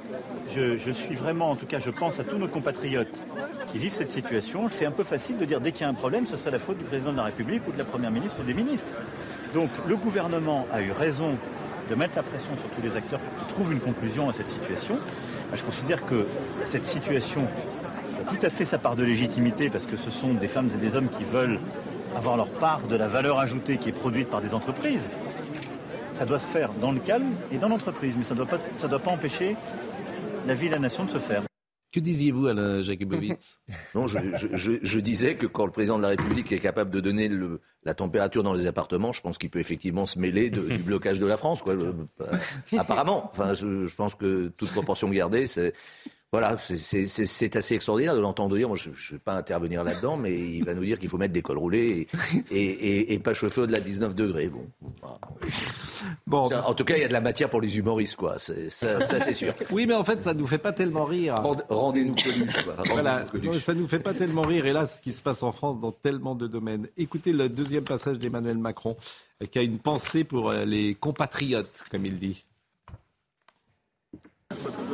Je, je, suis vraiment, en tout cas, je pense à tous nos compatriotes qui vivent cette situation. C'est un peu facile de dire dès qu'il y a un problème, ce serait la faute du président de la République ou de la Première ministre ou des ministres. Donc le gouvernement a eu raison de mettre la pression sur tous les acteurs pour qu'ils trouvent une conclusion à cette situation. Je considère que cette situation a tout à fait sa part de légitimité parce que ce sont des femmes et des hommes qui veulent avoir leur part de la valeur ajoutée qui est produite par des entreprises. Ça doit se faire dans le calme et dans l'entreprise, mais ça ne doit, pas, doit pas empêcher la vie et la nation de se faire. Que disiez-vous, Alain Jakubowicz? Non, je, disais que quand le président de la République est capable de donner la température dans les appartements, je pense qu'il peut effectivement se mêler du blocage de la France. Quoi. Euh, apparemment. Enfin, je, je, pense que toute proportion gardée, c'est voilà, c'est assez extraordinaire de l'entendre dire. Moi, je ne vais pas intervenir là-dedans, mais il va nous dire qu'il faut mettre des cols roulés et, pas chauffer au-delà de 19 degrés. Bon. bon en tout cas, il y a de la matière pour les humoristes, quoi. Ça, c'est sûr. Oui, mais en fait, ça ne nous fait pas tellement rire. Rendez-nous Coluche. voilà, ça ne nous fait pas tellement rire. Et là, ce qui se passe en France dans tellement de domaines. Écoutez le deuxième passage d'Emmanuel Macron, qui a une pensée pour euh, les compatriotes, comme il dit.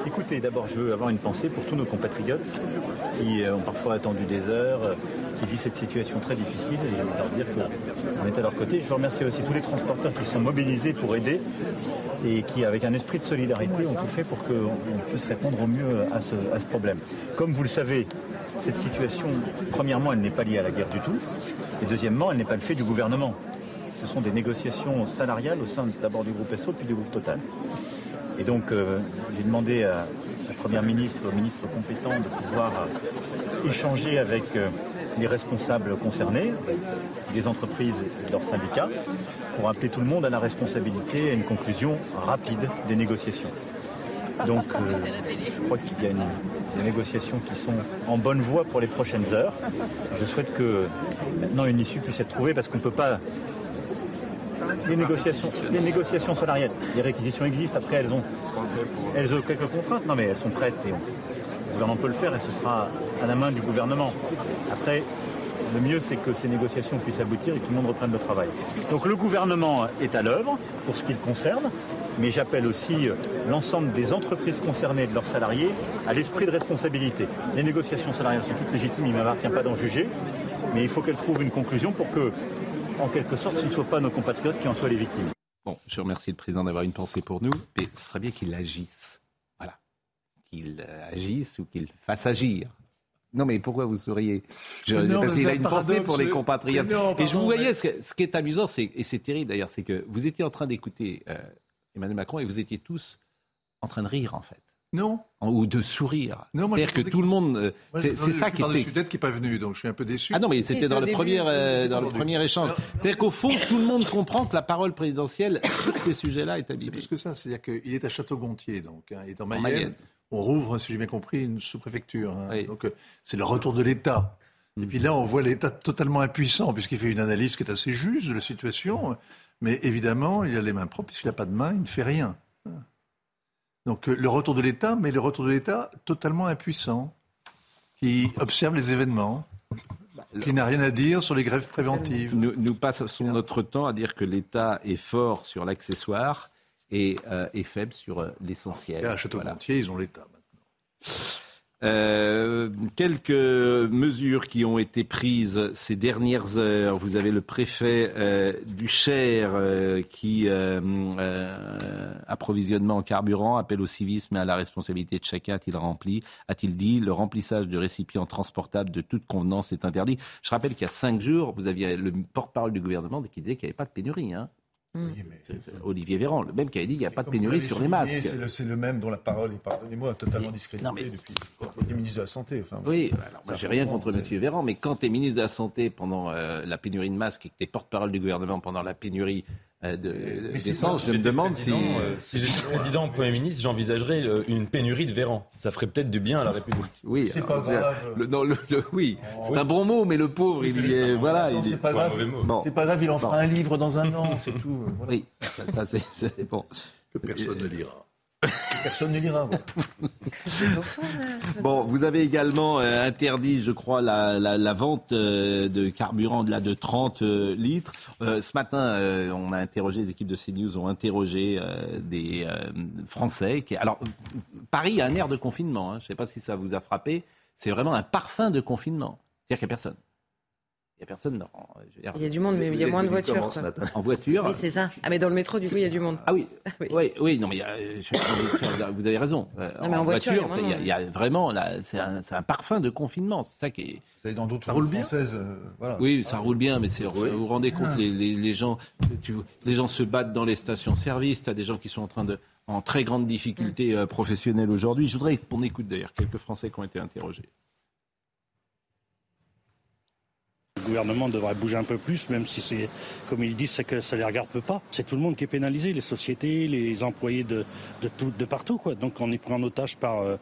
Écoutez, d'abord, je veux avoir une pensée pour tous nos compatriotes qui euh, ont parfois attendu des heures, euh, qui vivent cette situation très difficile et je veux leur dire qu'on est à leur côté. Je veux remercier aussi tous les transporteurs qui sont mobilisés pour aider et qui, avec un esprit de solidarité, ont tout fait pour qu'on puisse répondre au mieux à ce, à ce problème. Comme vous le savez, cette situation, premièrement, elle n'est pas liée à la guerre du tout, et deuxièmement, elle n'est pas le fait du gouvernement. Ce sont des négociations salariales au sein d'abord du groupe SO puis du groupe Total. Et donc, euh, j'ai demandé à la Première ministre, au ministre compétent, de pouvoir euh, échanger avec euh, les responsables concernés, les entreprises et leurs syndicats, pour appeler tout le monde à la responsabilité et à une conclusion rapide des négociations. Donc, je crois qu'il y a des négociations qui sont en bonne voie pour les prochaines heures. Je souhaite que maintenant une issue puisse être trouvée parce qu'on ne peut pas les négociations, les négociations salariales. Les réquisitions existent, après elles ont, elles ont quelques contraintes, non mais elles sont prêtes et le gouvernement peut le faire et ce sera à la main du gouvernement. Après, le mieux c'est que ces négociations puissent aboutir et que tout le monde reprenne le travail. Donc le gouvernement est à l'œuvre pour ce qui le concerne, mais j'appelle aussi l'ensemble des entreprises concernées et de leurs salariés à l'esprit de responsabilité. Les négociations salariales sont toutes légitimes, il ne m'appartient pas d'en juger, mais il faut qu'elles trouvent une conclusion pour que en quelque sorte, ce ne soient pas nos compatriotes qui en soient les victimes. Bon, je remercie le président d'avoir une pensée pour nous, mais ce serait bien qu'il agisse. Voilà. Qu'il euh, agisse ou qu'il fasse agir. Non, mais pourquoi vous souriez? Parce qu'il a une pensée pour les compatriotes. et je vous voyais, ce, qui est amusant, et c'est terrible d'ailleurs, c'est que vous étiez en train d'écouter euh, Emmanuel Macron et vous étiez tous en train de rire, en fait. Non. Ou de sourire. C'est-à-dire que tout le monde. Euh, c'est ça qui était. Sud-Est qui n'est pas venu, donc je suis un peu déçu. Ah non, mais c'était dans, le premier, euh, dans le premier échange. C'est-à-dire qu'au fond, tout le monde comprend que la parole présidentielle sur ces sujets-là est abîmée. C'est plus que ça. C'est-à-dire qu'il est à Château-Gontier, donc. Hein, il est en Mayenne. On rouvre, si j'ai bien compris, une sous-préfecture. Hein. Donc euh, c'est le retour de l'État. Et puis là, on voit l'État totalement impuissant, puisqu'il fait une analyse qui est assez juste de la situation. Mais évidemment, il a les mains propres, puisqu'il n'a pas de main, il ne fait rien. Donc euh, le retour de l'État, mais le retour de l'État totalement impuissant, qui observe les événements, qui n'a rien à dire sur les grèves préventives. Nous, nous passons notre temps à dire que l'État est fort sur l'accessoire et euh, est faible sur euh, l'essentiel. À Château-Gontier, ils ont l'État maintenant. Euh, quelques mesures qui ont été prises ces dernières heures. Vous avez le préfet euh, du Cher euh, qui approvisionnement en carburant, appelle au civisme et à la responsabilité de chacun, a-t-il rempli, a-t-il dit. Le remplissage de récipients transportables de toute convenance est interdit. Je rappelle qu'il y a cinq jours, vous aviez le porte-parole du gouvernement qui disait qu'il n'y avait pas de pénurie. Hein. Mm. Olivier Véran, le même qui a dit qu'il n'y a pas de pénurie sur les masques. C'est le, même dont la parole est, pardonnez-moi, totalement discréditée depuis qu'il est ministre de la Santé. oui, alors, j'ai rien contre M. Véran, mais quand tu es ministre de la Santé pendant euh, la pénurie de masques et que tu es porte-parole du gouvernement pendant la pénurie euh, d'essence. je me demande si. Euh, si j'étais président ou Premier ministre, j'envisagerais une pénurie de Véran. Ça ferait peut-être du bien à la République. Oui, c'est pas grave. Le, non, le, oui, c'est un bon mot, mais le pauvre, il y est. Voilà, c'est pas grave. C'est pas grave, il en fera un livre dans un an, c'est tout. Oui, ça, c'est bon. Que personne ne lira. Personne ne lira. bon, vous avez également euh, interdit, je crois, la, vente euh, de carburant de, là, de 30 euh, litres. ce matin, on a interrogé, les équipes de CNews ont interrogé des Français. Qui, alors, Paris a un air de confinement. Hein. je ne sais pas si ça vous a frappé. C'est vraiment un parfum de confinement. C'est-à-dire qu'il n'y a personne. Il n'y a personne. Non. il y a du monde, mais il y a moins de voitures. En voiture Oui, c'est ça. Ah, mais dans le métro, du coup, il y a du monde. Ah oui. oui. oui, non, mais vous avez raison. Non, mais en, voiture, il y, a, vraiment, c'est un, un, parfum de confinement. C'est ça qui est. Vous savez, dans d'autres françaises, euh, voilà. Oui, ça roule bien, mais c'est, vous vous rendez compte, les, les, gens, les gens se battent dans les stations-service. Tu as des gens qui sont en train de en très grande difficulté mm. euh, professionnelle aujourd'hui. Je voudrais qu'on écoute d'ailleurs quelques Français qui ont été interrogés. Le gouvernement devrait bouger un peu plus, même si c'est, comme ils disent, c'est que ça ne les regarde pas. C'est tout le monde qui est pénalisé, les sociétés, les employés de, de, partout. Quoi. Donc on est pris en otage par, euh,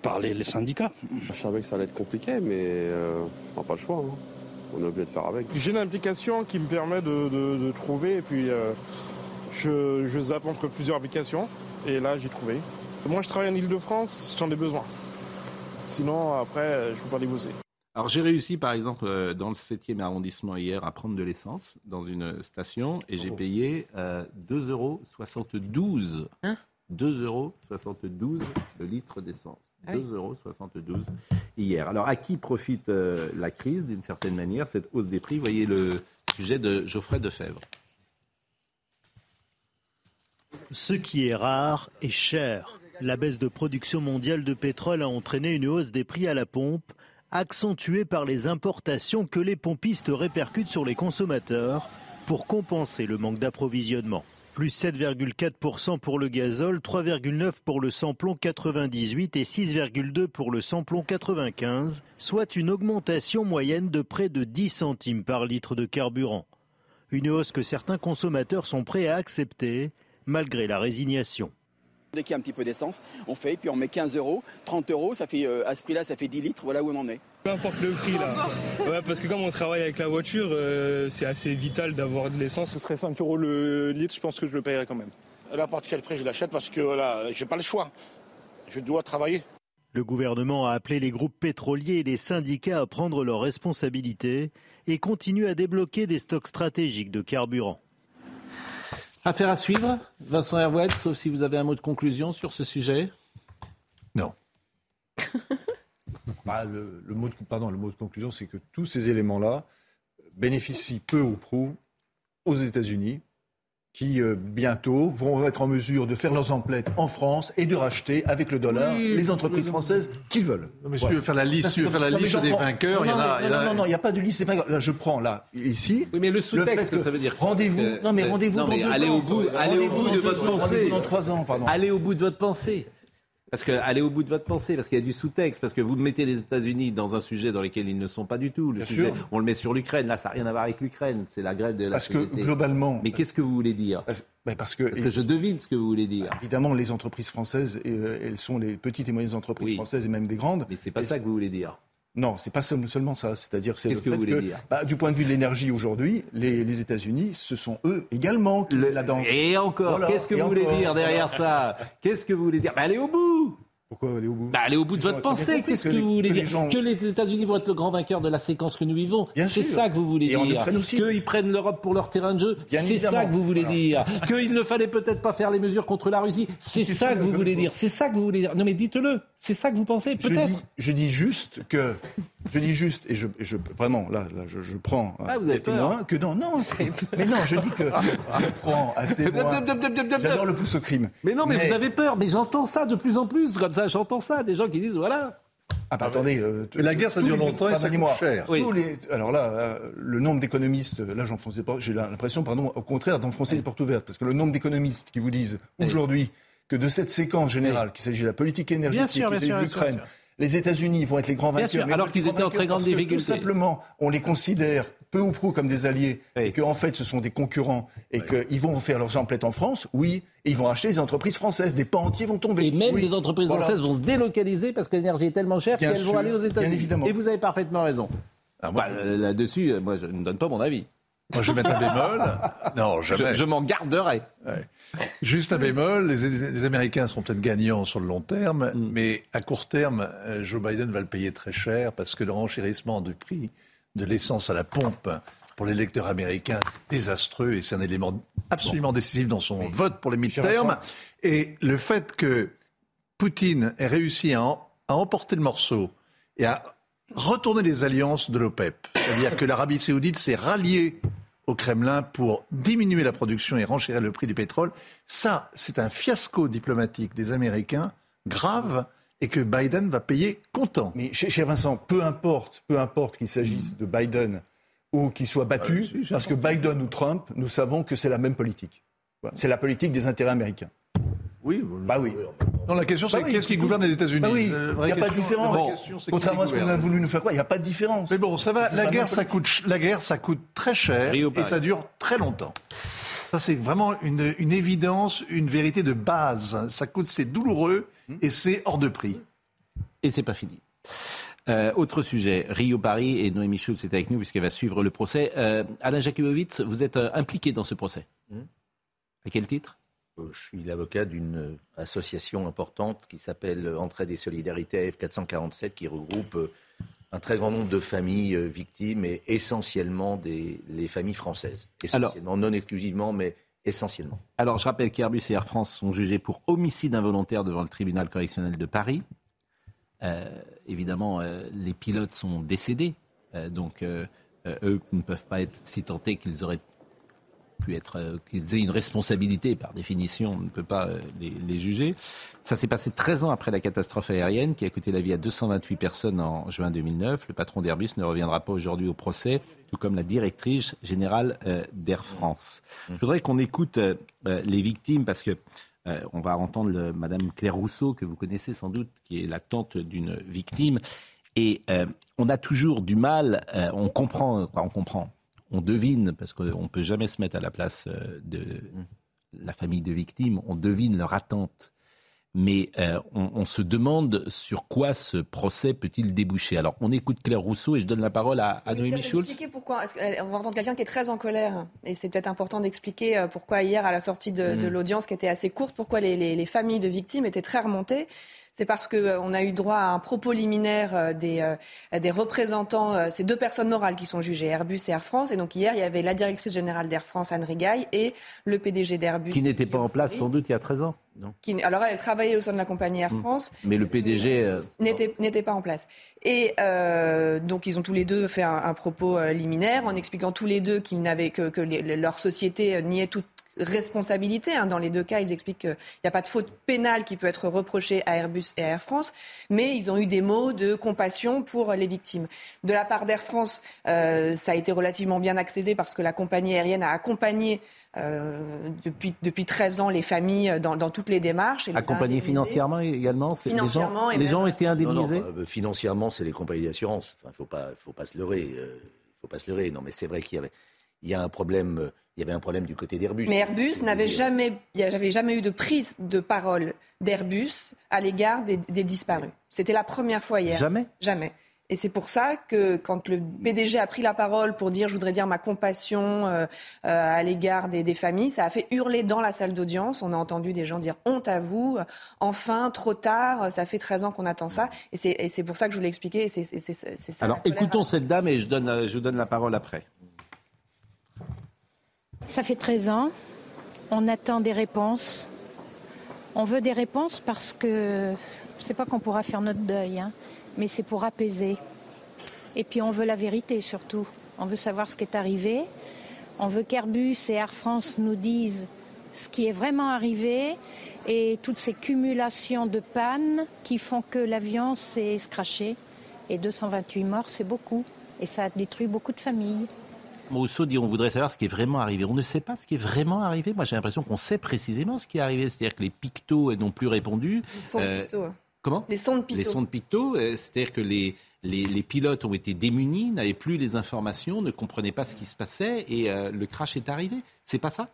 par les, syndicats. Je savais que ça allait être compliqué, mais euh, on n'a pas le choix. Hein. On est obligé de faire avec. J'ai une application qui me permet de, trouver, et puis euh, je, je zappe entre plusieurs applications, et là j'ai trouvé. Moi je travaille en Ile-de-France, j'en ai besoin. Sinon après je ne peux pas débousser. Alors j'ai réussi par exemple euh, dans le 7e arrondissement hier à prendre de l'essence dans une station et j'ai payé euh, 2,72 euros. 2,72 euros le litre d'essence. 2,72 ah euros hier. Alors à qui profite euh, la crise d'une certaine manière, cette hausse des prix? Voyez le sujet de Geoffrey Defebvre. Ce qui est rare est cher. La baisse de production mondiale de pétrole a entraîné une hausse des prix à la pompe accentuée par les importations que les pompistes répercutent sur les consommateurs pour compenser le manque d'approvisionnement. Plus 7,4% pour le gazole, 3,9% pour le samplon 98 et 6,2% pour le samplon 95, soit une augmentation moyenne de près de 10 centimes par litre de carburant. Une hausse que certains consommateurs sont prêts à accepter malgré la résignation. Dès qu'il y a un petit peu d'essence, on fait, puis on met 15 euros, 30 euros, ça fait, euh, à ce prix-là, ça fait 10 litres, voilà où on en est. Peu importe le prix là. Ouais, parce que comme on travaille avec la voiture, euh, c'est assez vital d'avoir de l'essence. Ce serait 5 euros le litre, je pense que je le payerais quand même. À n'importe quel prix, je l'achète parce que voilà, j'ai pas le choix. Je dois travailler. Le gouvernement a appelé les groupes pétroliers et les syndicats à prendre leurs responsabilités et continue à débloquer des stocks stratégiques de carburant. Affaire à suivre, Vincent Hervouet, sauf si vous avez un mot de conclusion sur ce sujet. Non. Bah, le, mot de, pardon, le mot de conclusion, c'est que tous ces éléments-là bénéficient peu ou prou aux États-Unis, qui euh, bientôt vont être en mesure de faire leurs emplettes en France et de racheter avec le dollar les entreprises françaises qu'ils veulent. mais si tu veux faire la liste, tu veux faire la liste des vainqueurs, il y en a. Non, non, non, il n'y a pas de liste des vainqueurs. Là, je prends là ici. Oui, mais le sous-texte, ça veut dire. Rendez-vous. Non, mais rendez-vous dans deux allez ans. Au bout, allez au bout de votre pensée. Dans trois ans, pardon. Allez au bout de votre pensée. Parce que allez au bout de votre pensée, parce qu'il y a du sous-texte, parce que vous mettez les États-Unis dans un sujet dans lequel ils ne sont pas du tout. Le sujet, on le met sur l'Ukraine. Là, ça n'a rien à voir avec l'Ukraine. C'est la grève de la Parce que globalement. Mais qu'est-ce que vous voulez dire? parce, que, parce que je devine ce que vous voulez dire. Évidemment, les entreprises françaises, euh, elles sont les petites et moyennes entreprises françaises et même des grandes. Mais c'est pas ça que vous voulez dire. Non, c'est pas seulement ça. C'est-à-dire, c'est le que, vous dire? bah, du point de vue de l'énergie aujourd'hui, les, États-Unis, ce sont eux également qui la danse. Et encore, qu'est-ce que vous voulez dire derrière ça? Qu'est-ce que vous voulez dire? Bah, Allez au bout pourquoi aller au bout bah, Aller au bout de votre pensée. Qu'est-ce que, vous voulez dire Que les États-Unis vont être le grand vainqueur de la séquence que nous vivons. C'est ça que vous voulez dire. Qu'ils prennent l'Europe pour leur terrain de jeu. C'est ça que vous voulez dire. Qu'il ne fallait peut-être pas faire les mesures contre la Russie. C'est ça que vous voulez dire. C'est ça que vous voulez dire. Non mais dites-le. C'est ça que vous pensez peut-être. Je, dis juste que je dis juste, et je, je vraiment, là, là je, je prends ah, vous témoin que non, non, mais non, je dis que je prends un témoin. J'adore le pouce au crime. Mais non, mais, vous avez peur. Mais j'entends ça de plus en plus comme ça. J'entends ça, des gens qui disent voilà. Ah bah, attendez, euh, mais la guerre ça dure longtemps et ça coûte cher. Les, alors là, euh, le nombre d'économistes, là j'enfonce pas, j'ai l'impression, pardon, au contraire d'enfoncer les portes ouvertes, parce que le nombre d'économistes qui vous disent aujourd'hui que de cette séquence générale, qu'il s'agit de la politique énergétique, qu'il s'agit de l'Ukraine, les États-Unis vont être les grands vainqueurs. alors qu'ils étaient en très grande difficulté. Tout simplement, on les considère peu ou prou comme des alliés, et qu'en en fait ce sont des concurrents, et qu'ils vont faire leurs emplettes en France, oui, et ils vont acheter des entreprises françaises, des pans entiers vont tomber. Et même Oui. des entreprises Voilà. françaises vont se délocaliser parce que l'énergie est tellement chère qu'elles vont sûr, aller aux bien États-Unis. évidemment. Et vous avez parfaitement raison. Bah, euh, Là-dessus, euh, moi, je ne donne pas mon avis. Moi, je vais mettre un bémol. Non, jamais. Je, je m'en garderai. Ouais. Juste un bémol, les, les Américains seront peut-être gagnants sur le long terme, mais à court terme, euh, Joe Biden va le payer très cher parce que le renchérissement du prix de l'essence à la pompe pour l'électeur américain est désastreux et c'est un élément absolument décisif dans son vote pour les mi-termes. Et le fait que Poutine ait réussi à, en- à emporter le morceau et à retourner les alliances de l'OPEP, c'est-à-dire que l'Arabie saoudite s'est ralliée au Kremlin pour diminuer la production et renchérir le prix du pétrole. Ça, c'est un fiasco diplomatique des Américains grave et que Biden va payer content. Mais cher, Vincent, peu importe, peu importe qu'il s'agisse de Biden ou qu'il soit battu, parce que Biden ou Trump, nous savons que c'est la même politique. C'est la politique des intérêts américains. Oui, bah oui. Non, la question, c'est Bah oui, qu'est-ce qui gouverne les États-Unis Bah oui, il n'y a pas de différence. qui Contrairement à ce qu'on a voulu nous faire croire, il n'y a pas de différence. Mais bon, ça va. La guerre, ça coûte, la guerre, ça coûte très cher Rio et Paris. ça dure très longtemps. Ça, c'est vraiment une, une évidence, une vérité de base. Ça coûte, c'est douloureux et c'est hors de prix. Et c'est pas fini. Euh, autre sujet, Rio-Paris, et Noémie Schulz est avec nous puisqu'elle va suivre le procès. Euh, Alain Jakubowicz, vous êtes euh, impliqué dans ce procès. Hmm. À quel titre? Je suis l'avocat d'une euh, association importante qui s'appelle euh, Entraide et Solidarité AF 447 qui regroupe euh, un très grand nombre de familles euh, victimes et essentiellement des, les familles françaises. Essentiellement, non exclusivement, mais essentiellement. Alors, je rappelle qu'Airbus et Air France sont jugés pour homicide involontaire devant le tribunal correctionnel de Paris. Euh, évidemment, euh, les pilotes sont décédés, Euh, donc euh, euh, eux ne peuvent pas être si tentés qu'ils auraient pu être, euh, qu'ils aient une responsabilité. Par définition, on ne peut pas euh, les, juger. Ça s'est passé 13 ans après la catastrophe aérienne qui a coûté la vie à 228 personnes en juin 2009. Le patron d'Airbus ne reviendra pas aujourd'hui au procès, tout comme la directrice générale euh, d'Air France. Je voudrais qu'on écoute les victimes parce que on va entendre le- Madame Claire Rousseau, que vous connaissez sans doute, qui est la tante d'une victime. Et on a toujours du mal, on comprend, on comprend, on devine, parce qu'on ne peut jamais se mettre à la place euh, de la famille de victimes, on devine leur attente. Mais euh, on, on se demande sur quoi ce procès peut-il déboucher. Alors, on écoute Claire Rousseau et je donne la parole à, à Noémie Schulz. expliquer pourquoi. On va entendre quelqu'un qui est très en colère. Et c'est peut-être important d'expliquer euh, pourquoi hier, à la sortie de, de Mm. l'audience qui était assez courte, pourquoi les, les- les familles de victimes étaient très remontées. C'est parce qu'on a eu droit à un propos liminaire euh, des, euh, des représentants, euh, ces deux personnes morales qui sont jugées, Airbus et Air France. Et donc hier, il y avait la directrice générale d'Air France, Anne Rigaille, et le PDG d'Airbus. Qui n'était pas en place sans doute il y a 13 ans. Non? qui- alors elle, elle travaillait au sein de la compagnie Air Mm. France Mais le PDG. euh, n'était pas en place. Et euh, donc ils ont tous les deux fait un, un propos euh, liminaire en expliquant tous les deux qu'ils n'avaient que, que les- les- leur société euh, niait toute responsabilité. hein. Dans les deux cas, ils expliquent qu'il n'y a pas de faute pénale qui peut être reprochée à Airbus et à Air France, mais ils ont eu des mots de compassion pour les victimes. De la part d'Air France, euh, ça a été relativement bien accédé parce que la compagnie aérienne a accompagné euh, depuis, depuis 13 ans les familles dans, dans toutes les démarches. et Accompagné financièrement également c'est- Les Financièrement gens, et les même- gens ont été indemnisés Non, non, euh, financièrement, c'est les compagnies d'assurance. Enfin, faut pas, faut pas se leurrer. euh, faut pas se leurrer. Non, mais c'est vrai qu'il y avait, il y a un problème. Euh, Il y avait un problème du côté d'Airbus. Mais Airbus n'avait jamais, il n'y avait jamais eu de prise de parole d'Airbus à l'égard des, des disparus. C'était la première fois hier. Jamais? Jamais. Et c'est pour ça que quand le PDG a pris la parole pour dire, je voudrais dire ma compassion euh, euh, à l'égard des, des familles, ça a fait hurler dans la salle d'audience. On a entendu des gens dire honte à vous, enfin, trop tard, ça fait 13 ans qu'on attend ça. Et c'est, et c'est pour ça que je voulais expliquer. et C'est, c'est, c'est, c'est ça. Alors écoutons cette dame et je, donne, euh, je vous donne la parole après. Ça fait 13 ans. On attend des réponses. On veut des réponses parce que c'est pas qu'on pourra faire notre deuil, hein, mais c'est pour apaiser. Et puis on veut la vérité surtout. On veut savoir ce qui est arrivé. On veut qu'Airbus et Air France nous disent ce qui est vraiment arrivé et toutes ces cumulations de pannes qui font que l'avion s'est scratché. Et 228 morts, c'est beaucoup. Et ça a détruit beaucoup de familles. Rousseau dit on voudrait savoir ce qui est vraiment arrivé. On ne sait pas ce qui est vraiment arrivé. Moi j'ai l'impression qu'on sait précisément ce qui est arrivé. C'est-à-dire que les pictos n'ont plus répondu. Ils sont Euh, plutôt. Comment Les sondes pitot. Les sondes pitot, euh, c'est-à-dire que les, les, pilotes ont été démunis, n'avaient plus les informations, ne comprenaient pas ce qui se passait et euh, le crash est arrivé. C'est pas ça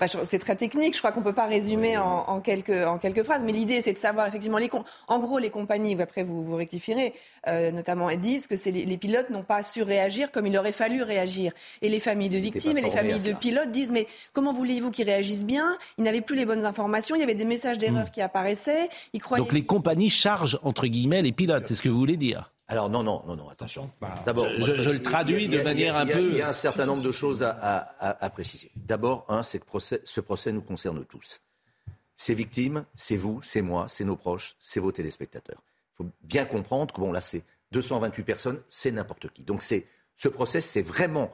bah, c'est très technique, je crois qu'on ne peut pas résumer en, quelques, en quelques phrases, mais l'idée c'est de savoir effectivement, les en gros les compagnies, après vous, vous rectifierez, euh, notamment elles disent que les, les, pilotes n'ont pas su réagir comme il aurait fallu réagir. Et les familles de victimes et les familles de pilotes disent mais comment voulez-vous qu'ils réagissent bien? Ils n'avaient plus les bonnes informations, il y avait des messages d'erreur hmm. qui apparaissaient. Ils croyaient... Donc les compagnies chargent entre guillemets les pilotes, c'est ce que vous voulez dire alors non, non, non, non, attention. D'abord, je, le traduis de manière un peu. Il y a un certain nombre de choses à, préciser. D'abord, un, c'est que ce procès nous concerne tous. Ces victimes, c'est vous, c'est moi, c'est nos proches, c'est vos téléspectateurs. Il faut bien comprendre que bon, là, c'est 228 personnes, c'est n'importe qui. Donc, c'est ce procès, c'est vraiment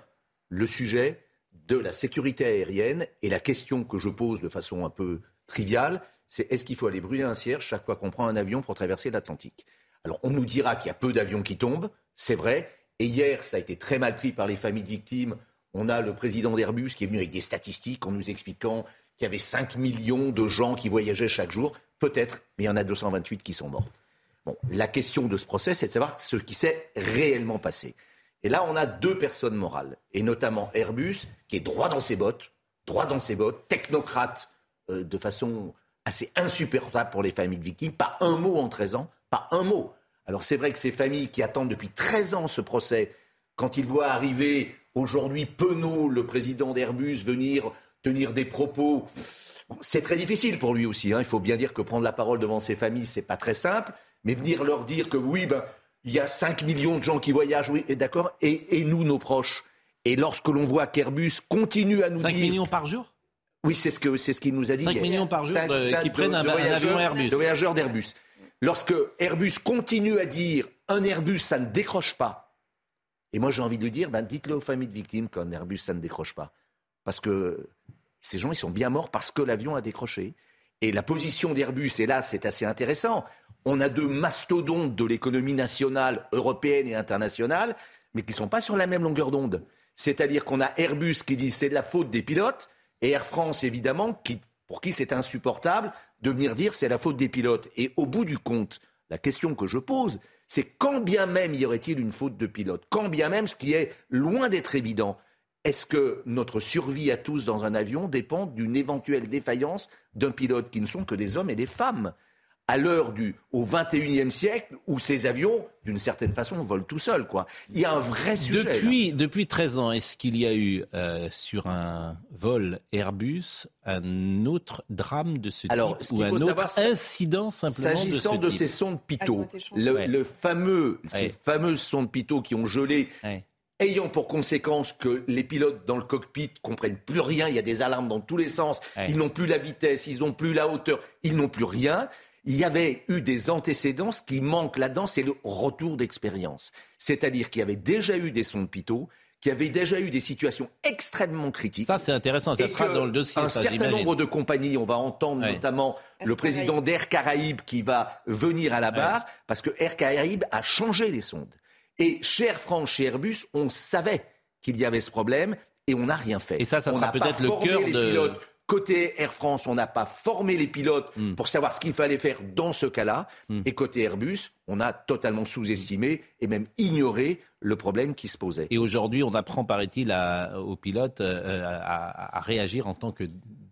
le sujet de la sécurité aérienne et la question que je pose de façon un peu triviale, c'est est-ce qu'il faut aller brûler un cierge chaque fois qu'on prend un avion pour traverser l'Atlantique? Alors on nous dira qu'il y a peu d'avions qui tombent, c'est vrai. Et hier, ça a été très mal pris par les familles de victimes. On a le président d'Airbus qui est venu avec des statistiques en nous expliquant qu'il y avait 5 millions de gens qui voyageaient chaque jour. Peut-être, mais il y en a 228 qui sont morts. Bon, la question de ce procès, c'est de savoir ce qui s'est réellement passé. Et là, on a deux personnes morales, et notamment Airbus, qui est droit dans ses bottes, droit dans ses bottes, technocrate euh, de façon assez insupportable pour les familles de victimes, pas un mot en 13 ans, pas un mot. Alors c'est vrai que ces familles qui attendent depuis 13 ans ce procès, quand ils voient arriver aujourd'hui Penaud, le président d'Airbus, venir tenir des propos, c'est très difficile pour lui aussi. Hein. Il faut bien dire que prendre la parole devant ces familles, c'est pas très simple. Mais venir leur dire que oui, ben, il y a 5 millions de gens qui voyagent, oui, et d'accord, et, nous, nos proches. Et lorsque l'on voit qu'Airbus continue à nous dire. 5 millions par jour? Oui, c'est ce qu'il ce qu'il nous a dit. 5 millions par jour qui prennent un, avion Airbus. De voyageurs d'Airbus. Lorsque Airbus continue à dire un Airbus, ça ne décroche pas, et moi j'ai envie de lui dire, ben, dites-le aux familles de victimes qu'un Airbus, ça ne décroche pas. Parce que ces gens, ils sont bien morts parce que l'avion a décroché. Et la position d'Airbus, et là c'est assez intéressant, on a deux mastodontes de l'économie nationale, européenne et internationale, mais qui ne sont pas sur la même longueur d'onde. C'est-à-dire qu'on a Airbus qui dit c'est de la faute des pilotes, et Air France, évidemment, qui, pour qui c'est insupportable de venir dire c'est la faute des pilotes. Et au bout du compte, la question que je pose, c'est quand bien même y aurait-il une faute de pilote, quand bien même ce qui est loin d'être évident, est-ce que notre survie à tous dans un avion dépend d'une éventuelle défaillance d'un pilote qui ne sont que des hommes et des femmes? À l'heure du au 21e siècle où ces avions, d'une certaine façon, volent tout seuls. Quoi. Il y a un vrai sujet. Depuis, depuis 13 ans, est-ce qu'il y a eu euh, sur un vol Airbus un autre drame de ce Alors, type ou un autre incident simplement S'agissant de, de, ces sondes pitot, le, le, fameux, ces fameuses sondes pitot qui ont gelé ayant pour conséquence que les pilotes dans le cockpit comprennent plus rien, il y a des alarmes dans tous les sens, ils n'ont plus la vitesse, ils n'ont plus la hauteur, ils n'ont plus rien il y avait eu des antécédents. Ce qui manque là-dedans, c'est le retour d'expérience. C'est-à-dire qu'il y avait déjà eu des sons de pitot, qu'il y avait déjà eu des situations extrêmement critiques. Ça, c'est intéressant. Ça sera dans le dossier. Un certain nombre de compagnies, on va entendre notamment le président d'Air Caraïbes qui va venir à la barre, parce que Air Caraïbes a changé les sondes. Et chez Air France, chez Airbus, on savait qu'il y avait ce problème et on n'a rien fait. Et ça, ça sera peut-être le cœur de. Côté Air France, on n'a pas formé les pilotes hmm. pour savoir ce qu'il fallait faire dans ce cas-là. Hmm. Et côté Airbus, on a totalement sous-estimé et même ignoré le problème qui se posait. Et aujourd'hui, on apprend, paraît-il, aux pilotes euh, à, réagir en tant que...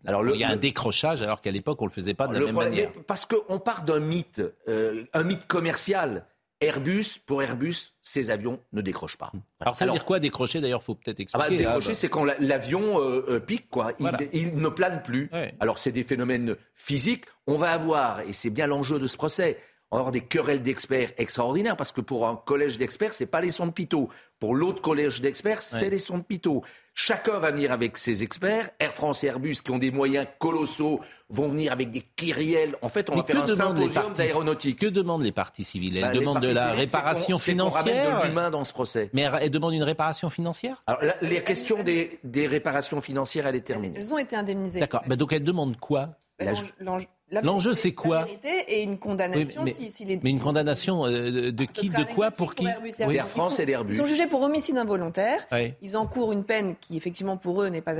Alors, il y a un décrochage, alors qu'à l'époque, on ne le faisait pas de la même manière. Parce qu'on part d'un mythe, euh, un mythe commercial. Airbus, pour Airbus, ces avions ne décrochent pas. Alors ça veut dire quoi décrocher? D'ailleurs, faut peut-être expliquer. Ah bah, décrocher, c'est quand l'avion euh, euh, pique, quoi. Il, ne plane plus. Alors c'est des phénomènes physiques. On va avoir, et c'est bien l'enjeu de ce procès, avoir des querelles d'experts extraordinaires parce que pour un collège d'experts, c'est pas les sons de Pitot. Pour l'autre collège d'experts, c'est les sons de Pitot. Chacun va venir avec ses experts. Air France et Airbus, qui ont des moyens colossaux, vont venir avec des kyriels. En fait, on va faire un symposium d'aéronautique. Que demandent les parties civiles Elles bah, demandent de la réparation financière. de l'humain dans ce procès. Mais elles demandent une réparation financière? Alors, la, les questions des, des, réparations financières, elle est terminée. Elles ont été indemnisées. D'accord. Bah, donc elles demandent quoi? L'enjeu, c'est quoi Et une condamnation mais, si, les... mais, une condamnation euh, de qui, de quoi, pour qui oui. Air France et d'Airbus. Ils sont jugés pour homicide involontaire. Ils encourent une peine qui, effectivement, pour eux, n'est pas.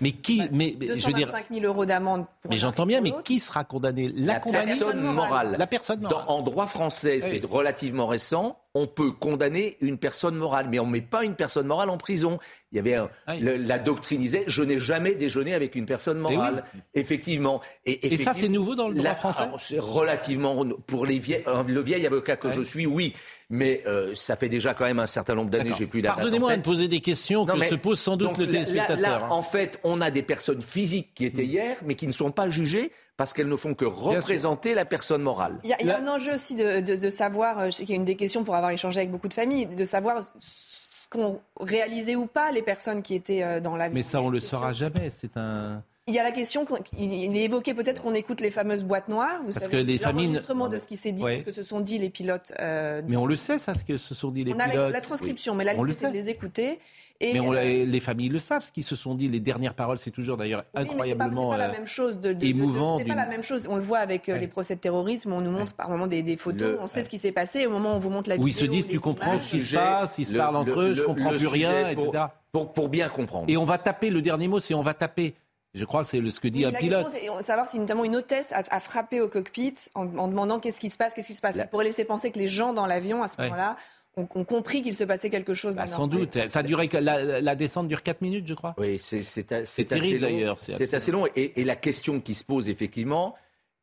Mais qui Mais, je veux dire. 000 euros d'amende. Mais j'entends bien, mais qui sera condamné? La, la personne morale. La personne morale. Dans, en droit français, c'est relativement récent on peut condamner une personne morale, mais on ne met pas une personne morale en prison. Il y avait la doctrine disait je n'ai jamais déjeuné avec une personne morale. Effectivement. Et, ça, c'est nouveau dans le droit français. C'est relativement pour les vieilles, euh, le vieil avocat que je suis, oui. Mais euh, ça fait déjà quand même un certain nombre d'années, j'ai plus Pardonnez-moi de poser des questions que se pose sans doute le téléspectateur. Là, en fait, on a des personnes physiques qui étaient mm. hier, mais qui ne sont pas jugées parce qu'elles ne font que représenter la personne morale. Il y a, un enjeu aussi de, savoir, euh, je sais qu'il y a une des questions pour avoir échangé avec beaucoup de familles, de savoir ce qu'ont réalisé ou pas les personnes qui étaient euh, dans l'avion. Mais ça, on le saura jamais. C'est un. Il y a la question, il est évoqué peut-être qu'on écoute les fameuses boîtes noires. Vous Parce savez, que les familles. de ce qui s'est dit, ce que se sont dit les pilotes. Euh, mais on le sait, ça, ce que se sont dit les pilotes. On a la, transcription, mais là, c'est de les écouter. mais euh, les familles le savent, ce qui se sont dit. Les dernières paroles, c'est toujours d'ailleurs incroyablement C'est pas, la même chose de, émouvant. C'est pas la même chose. On le voit avec euh, les procès de terrorisme. On nous montre par moment des, photos. on sait ce qui s'est passé. Au moment où on vous montre la vidéo. Où ils se disent, tu comprends ce qui se passe, ils se parlent entre eux, je comprends plus rien, etc. Pour bien comprendre. Et on va taper. Le dernier mot, c'est on va taper. Je crois que c'est ce que dit un pilote. La question, c'est savoir si notamment une hôtesse a, frappé au cockpit en, demandant qu'est-ce qui se passe, qu'est-ce qui se passe. Ça pourrait laisser penser que les gens dans l'avion, à ce moment-là, ont, compris qu'il se passait quelque chose. Bah, sans doute. Ça durait, la, la, descente dure 4 minutes, je crois. Oui, c'est assez long. d'ailleurs. C'est assez long. Et, la question qui se pose effectivement,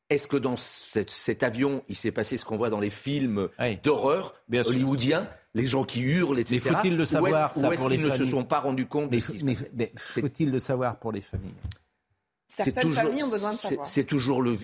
est-ce que dans cet, avion, il s'est passé ce qu'on voit dans les films d'horreur hollywoodiens les gens qui hurlent, etc. Mais faut-il le savoir Ou est-ce qu'ils ne se sont pas rendus compte Mais, mais, faut-il le savoir pour les familles Certaines familles ont besoin de savoir. C'est toujours le,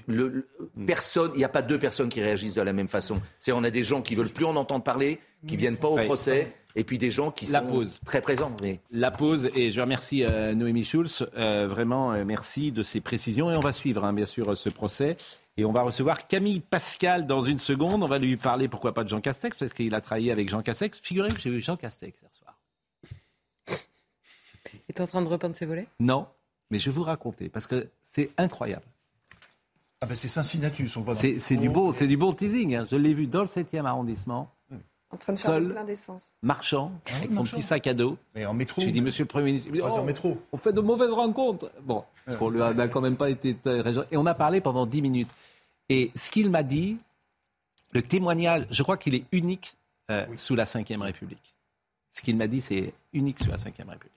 personne. Il n'y a pas deux personnes qui réagissent de la même façon. C'est on a des gens qui veulent plus en entendre parler, qui viennent pas au procès, et puis des gens qui la sont pause. très présents. La pause et je remercie euh, Noémie Schulz. Euh, vraiment euh, merci de ces précisions et on va suivre hein, bien sûr ce procès. Et on va recevoir Camille Pascal dans une seconde. On va lui parler, pourquoi pas, de Jean Castex, parce qu'il a travaillé avec Jean Castex. Figurez que j'ai eu Jean Castex hier soir. Il est en train de repeindre ses volets? Non, mais je vais vous raconter, parce que c'est incroyable. Ah ben c'est Cincinnatus, on voit. C'est du beau, c'est du beau teasing. Hein. Je l'ai vu dans le 7e arrondissement. En train de faire seul, plein d'essence. Marchand, avec son petit sac à dos. Mais en métro. J'ai dit, monsieur le Premier ministre. en oh, métro. On fait de mauvaises rencontres. Bon, parce qu'on lui a, quand même pas été. Et on a parlé pendant 10 minutes. Et ce qu'il m'a dit, le témoignage, je crois qu'il est unique euh, sous la Ve République. Ce qu'il m'a dit, c'est unique sous la Ve République.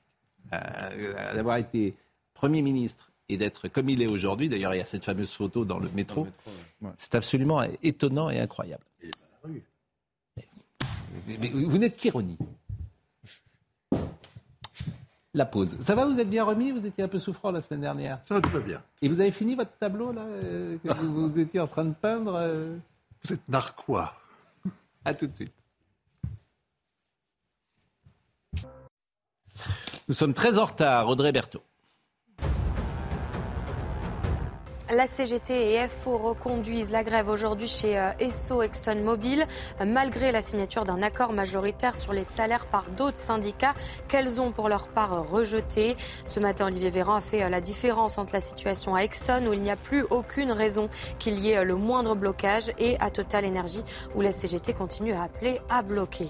Euh, d'avoir été Premier ministre et d'être comme il est aujourd'hui, d'ailleurs il y a cette fameuse photo dans le métro, c'est absolument étonnant et incroyable. Mais, vous n'êtes qu'ironie. La pause. Ça va, vous êtes bien remis? Vous étiez un peu souffrant la semaine dernière Ça va, tout va bien. Et vous avez fini votre tableau, là, euh, que vous, étiez en train de peindre euh? Vous êtes narquois. À tout de suite. Nous sommes très en retard, Audrey Berthaud. La CGT et FO reconduisent la grève aujourd'hui chez euh, Esso ExxonMobil, malgré la signature d'un accord majoritaire sur les salaires par d'autres syndicats qu'elles ont pour leur part rejeté. Ce matin, Olivier Véran a fait euh, la différence entre la situation à Exxon, où il n'y a plus aucune raison qu'il y ait euh, le moindre blocage, et à Total Energy, où la CGT continue à appeler à bloquer.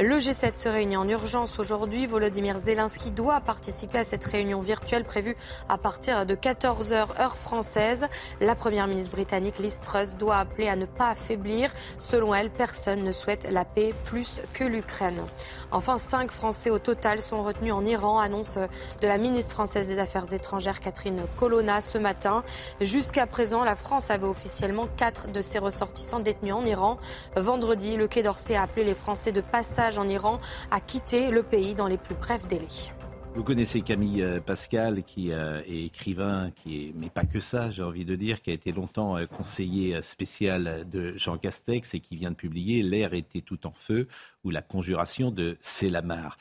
Le G7 se réunit en urgence aujourd'hui. Volodymyr Zelensky doit participer à cette réunion virtuelle prévue à partir de 14h heure française. La première ministre britannique Liz Truss doit appeler à ne pas affaiblir. Selon elle, personne ne souhaite la paix plus que l'Ukraine. Enfin, cinq Français au total sont retenus en Iran, annonce de la ministre française des Affaires étrangères Catherine Colonna ce matin. Jusqu'à présent, la France avait officiellement quatre de ses ressortissants détenus en Iran. Vendredi, le Quai d'Orsay a appelé les Français de passage en Iran a quitté le pays dans les plus brefs délais. Vous connaissez Camille euh, Pascal, qui euh, est écrivain, qui est, mais pas que ça, j'ai envie de dire, qui a été longtemps euh, conseiller spécial de Jean Castex et qui vient de publier L'air était tout en feu ou la conjuration de Célamar.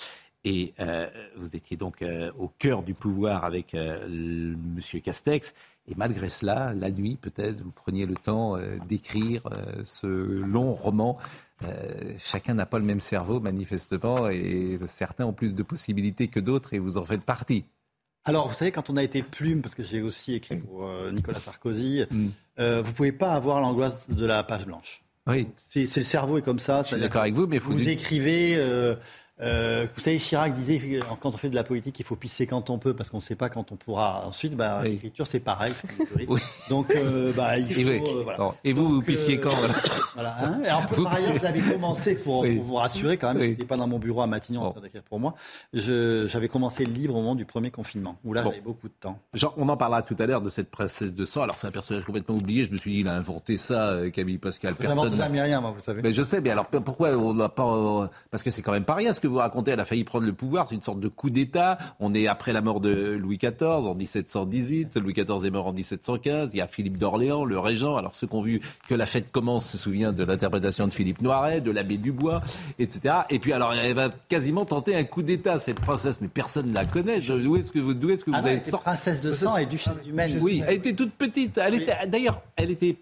Et vous étiez donc au cœur du pouvoir avec M. Castex. Et malgré cela, la nuit, peut-être, vous preniez le temps d'écrire ce long roman euh, chacun n'a pas le même cerveau, manifestement, et certains ont plus de possibilités que d'autres, et vous en faites partie. alors, vous savez, quand on a été plume, parce que j'ai aussi écrit pour Nicolas Sarkozy, mm. vous ne pouvez pas avoir l'angoisse de la page blanche. Oui. C'est le cerveau est comme ça. Je suis d'accord avec vous, mais vous, vous écrivez. Euh, vous savez, Chirac disait quand on fait de la politique, il faut pisser quand on peut parce qu'on ne sait pas quand on pourra. Ensuite, bah, l'écriture c'est pareil. Donc, euh, bah, il faut, euh, voilà. Et vous, vous pissiez quand voilà. Hein Alors, par ailleurs, vous avez commencé pour, vous rassurer quand même. Oui. n'était pas dans mon bureau à Matignon en train d'écrire pour moi. J'avais commencé le livre au moment du premier confinement où là j'avais beaucoup de temps. Jean, on en parlera tout à l'heure de cette princesse de sang. Alors c'est un personnage complètement oublié. Je me suis dit il a inventé ça, Camille Pascal. Personne. J'ai rien, moi, vous savez. Mais je sais. Mais alors pourquoi on n'a pas Parce que c'est quand même pas rien que vous racontez, elle a failli prendre le pouvoir. C'est une sorte de coup d'État. On est après la mort de Louis XIV en 1718. Louis XIV est mort en 1715. Il y a Philippe d'Orléans, le régent. Alors ceux qui ont vu que la fête commence se souviennent de l'interprétation de Philippe Noiret, de l'abbé Dubois, etc. Et puis alors elle va quasiment tenter un coup d'État cette princesse, mais personne ne la connaît. D'où est-ce que vous, d'où est-ce que vous ah avez sorti Princesse de sang et duchesse du Maine. Oui, elle était toute petite. Elle était d'ailleurs, elle était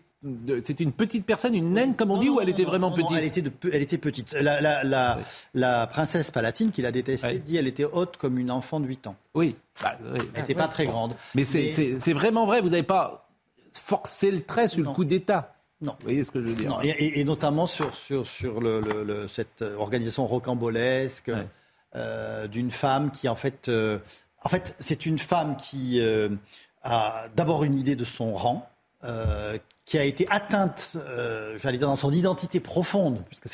c'était une petite personne, une naine, comme on dit, ou elle était vraiment petite elle, était de, elle était petite. La, la, la, la princesse palatine, qui la détestait, dit dit elle était haute comme une enfant de 8 ans. Oui. Bah, elle n'était pas très grande. Mais, c'est vraiment vrai, vous n'avez pas forcé le trait sur le coup d'État. Non. Vous voyez ce que je veux dire non. Et, notamment sur, sur, sur le, le, cette organisation rocambolesque euh, d'une femme qui, en fait, euh, en fait c'est une femme qui euh, a d'abord une idée de son rang, euh, qui a été atteinte, euh, j'allais dire, dans son identité profonde, puisque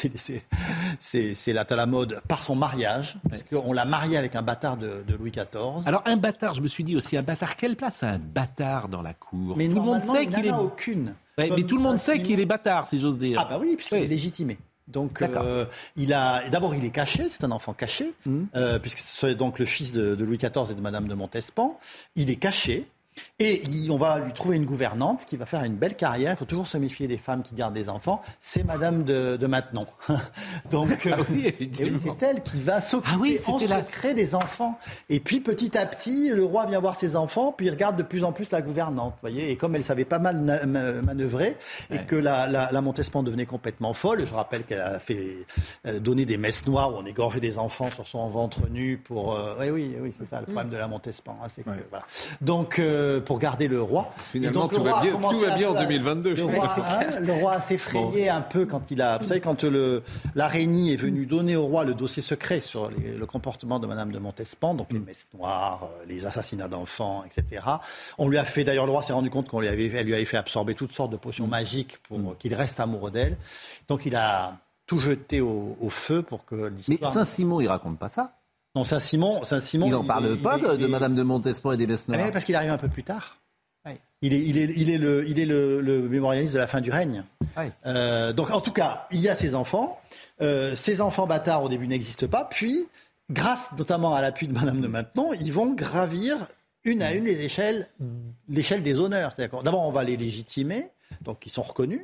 c'est là à la mode, par son mariage, parce qu'on l'a marié avec un bâtard de, Louis XIV. Alors un bâtard, je me suis dit aussi, un bâtard, quelle place a un bâtard dans la cour? Mais tout le monde sait qu'il est aucune. mais tout le monde sait qu'il est bâtard, si j'ose dire. Ah bah oui, puisqu'il est légitimé. Donc, euh, il a d'abord il est caché, c'est un enfant caché, mmh. euh, puisque c'est donc le fils de, de, Louis XIV et de Madame de Montespan. Il est caché. Et on va lui trouver une gouvernante qui va faire une belle carrière. Il faut toujours se méfier des femmes qui gardent des enfants. C'est Madame de, de Maintenon. Donc, ah oui, c'est elle qui va s'occuper ah en secret des enfants. Et puis, petit à petit, le roi vient voir ses enfants, puis il regarde de plus en plus la gouvernante. Voyez et comme elle savait pas mal manœuvrer, et que la, la, Montespan devenait complètement folle, je rappelle qu'elle a fait euh, donner des messes noires où on égorgeait des enfants sur son ventre nu pour. Euh, oui, oui, oui, c'est ça le problème de la Montespan. Hein, Donc, euh, euh, pour garder le roi. Finalement, tout, va bien, tout va bien en 2022. Le, roi, hein, le roi s'est effrayé un peu quand il a. Vous savez, quand l'araignée est venue donner au roi le dossier secret sur le comportement de Madame de Montespan, donc les mm. messes noires, euh, les assassinats d'enfants, etc. On lui a fait, d'ailleurs, le roi s'est rendu compte qu'on lui avait, lui avait fait absorber toutes sortes de potions mm. magiques pour mm. qu'il reste amoureux d'elle. Donc il a tout jeté au, feu pour que l'histoire. Mais Saint-Simon, il raconte pas ça non, Saint-Simon, Saint-Simon. Il n'en parle pas de, Madame de Montespan et des Besses ah, parce qu'il arrive un peu plus tard. Il est, il, est, il, est, le, il est le, mémorialiste de la fin du règne. Euh, donc, en tout cas, il y a ses enfants. Euh, ces enfants bâtards, au début, n'existent pas. Puis, grâce notamment à l'appui de Madame de Maintenon, ils vont gravir une à une les échelles, l'échelle des honneurs. D'abord, on va les légitimer, donc ils sont reconnus.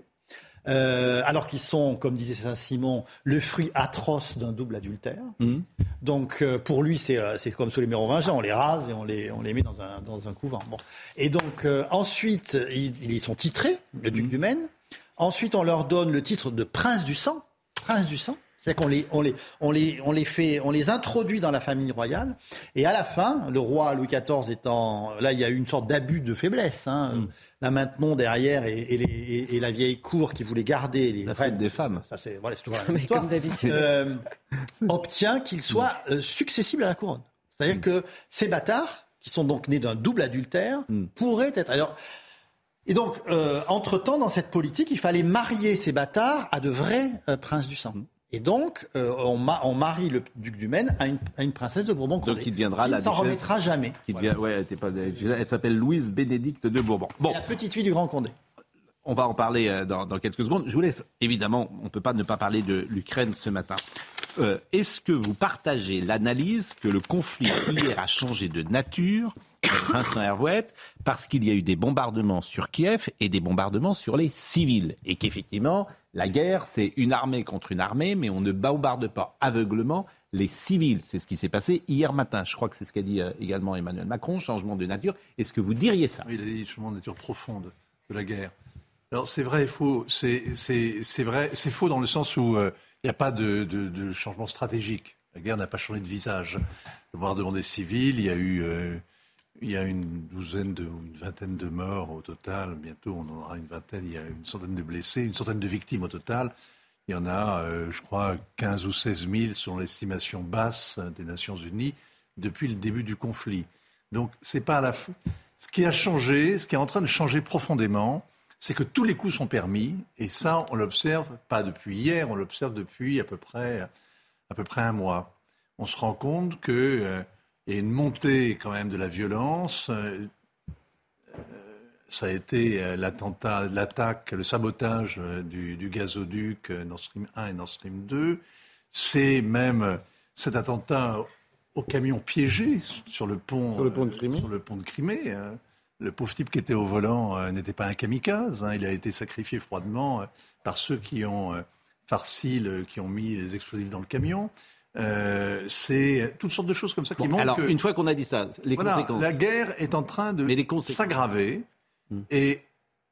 Euh, alors qu'ils sont, comme disait Saint-Simon, le fruit atroce d'un double adultère. Mmh. Donc euh, pour lui, euh, c'est comme sous les mérovingiens, on les rase et on les, on les met dans un, dans un couvent. Bon. Et donc ensuite, ils, ils, sont titrés, le duc mmh. du Maine. Ensuite, on leur donne le titre de prince du sang. Prince du sang. C'est-à-dire qu'on les, on les, on les, on les fait, on les introduit dans la famille royale. Et à la fin, le roi Louis XIV étant, là, il y a eu une sorte d'abus de faiblesse. Hein. Mm. La Maintenon derrière et, et, la vieille cour qui voulait garder les la des femmes. Ça c'est voilà, c'est l'histoire. Euh, obtient qu'ils soient euh, successibles à la couronne. C'est-à-dire mm. que ces bâtards, qui sont donc nés d'un double adultère, mm. pourraient être. Alors, et donc, euh, entre-temps, dans cette politique, il fallait marier ces bâtards à de vrais princes du sang. Et donc, euh, on, marie le duc du Maine à une, princesse de Bourbon donc, qui deviendra la ne s'en remettra jamais. Qui ouais, elle, pas, elle s'appelle Louise Bénédicte de Bourbon. Bon. la petite fille du Grand Condé. On va en parler euh, dans, quelques secondes. Je vous laisse, évidemment, on ne peut pas ne pas parler de l'Ukraine ce matin. Euh, est-ce que vous partagez l'analyse que le conflit hier a changé de nature Vincent Hervouette, parce qu'il y a eu des bombardements sur Kiev et des bombardements sur les civils. Et qu'effectivement, la guerre, c'est une armée contre une armée, mais on ne bombarde pas aveuglement les civils. C'est ce qui s'est passé hier matin. Je crois que c'est ce qu'a dit euh, également Emmanuel Macron, changement de nature. Est-ce que vous diriez ça? Oui, il a dit changement de nature profonde de la guerre. Alors c'est vrai et faux. C'est vrai, c'est faux dans le sens où euh, il n'y a pas de, changement stratégique. La guerre n'a pas changé de visage. Le bombardement des civils, il y a eu... Euh, Il y a une douzaine de, ou une vingtaine de morts au total. Bientôt, on en aura une vingtaine. Il y a une centaine de blessés, une centaine de victimes au total. Il y en a, euh, je crois, 15 ou 16 000 selon l'estimation basse des Nations Unies depuis le début du conflit. Donc, c'est pas à la. Ce qui a changé, ce qui est en train de changer profondément, c'est que tous les coups sont permis, et ça, on l'observe pas depuis hier, on l'observe depuis à peu près, à peu près un mois. On se rend compte qu'il euh, y a une montée quand même de la violence. Euh, ça a été euh, l'attentat, l'attaque, le sabotage du, du, gazoduc Nord Stream 1 et Nord Stream 2. C'est même cet attentat au camion piégé sur le pont, sur le pont de Crimée. Sur le pont de Crimée hein. Le pauvre type qui était au volant euh, n'était pas un kamikaze. Hein. il a été sacrifié froidement euh, par ceux qui ont euh, farci, qui ont mis les explosifs dans le camion. c'est toutes sortes de choses comme ça qui montrent alors, une fois qu'on a dit ça, les conséquences. La guerre est en train de s'aggraver. Hmm. Et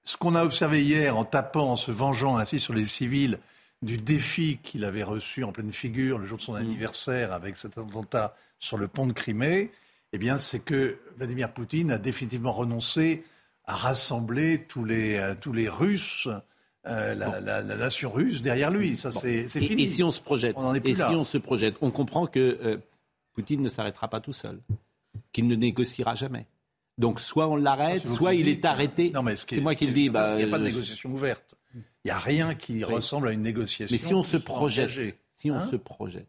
ce qu'on a observé hier en tapant, en se vengeant ainsi sur les civils du défi qu'il avait reçu en pleine figure le jour de son hmm. anniversaire avec cet attentat sur le pont de Crimée, eh bien, c'est que Vladimir Poutine a définitivement renoncé à rassembler tous les, euh, tous les Russes. Euh, la, nation russe derrière lui. Ça, c'est fini. Et, si on se projette, on et si on se projette, on comprend que euh, Poutine ne s'arrêtera pas tout seul, qu'il ne négociera jamais. Donc soit on l'arrête, soit il est arrêté. Non, mais c'est moi qui le dis. Bah, il n'y a pas de négociation ouverte. Il n'y a rien qui ressemble à une négociation. Mais si on se projette, si on hein se projette,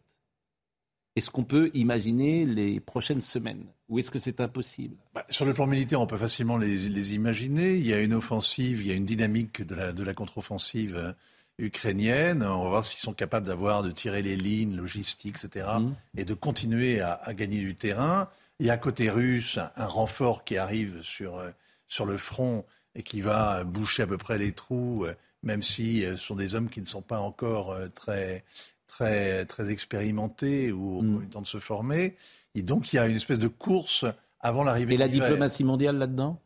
est-ce qu'on peut imaginer les prochaines semaines? Ou est-ce que c'est impossible? Bah, Sur le plan militaire, on peut facilement les, imaginer. Il y a une offensive, il y a une dynamique de la, de la contre-offensive euh, ukrainienne. On va voir s'ils sont capables d'avoir, de tirer les lignes logistiques, etc. Mmh. Et de continuer à, gagner du terrain. Il y a côté russe un, renfort qui arrive sur, euh, sur le front et qui va boucher à peu près les trous, euh, même si ce sont des hommes qui ne sont pas encore très très, très expérimentés ou ont eu le temps de se former. Et donc, il y a une espèce de course avant l'arrivée Et la diplomatie mondiale là-dedans?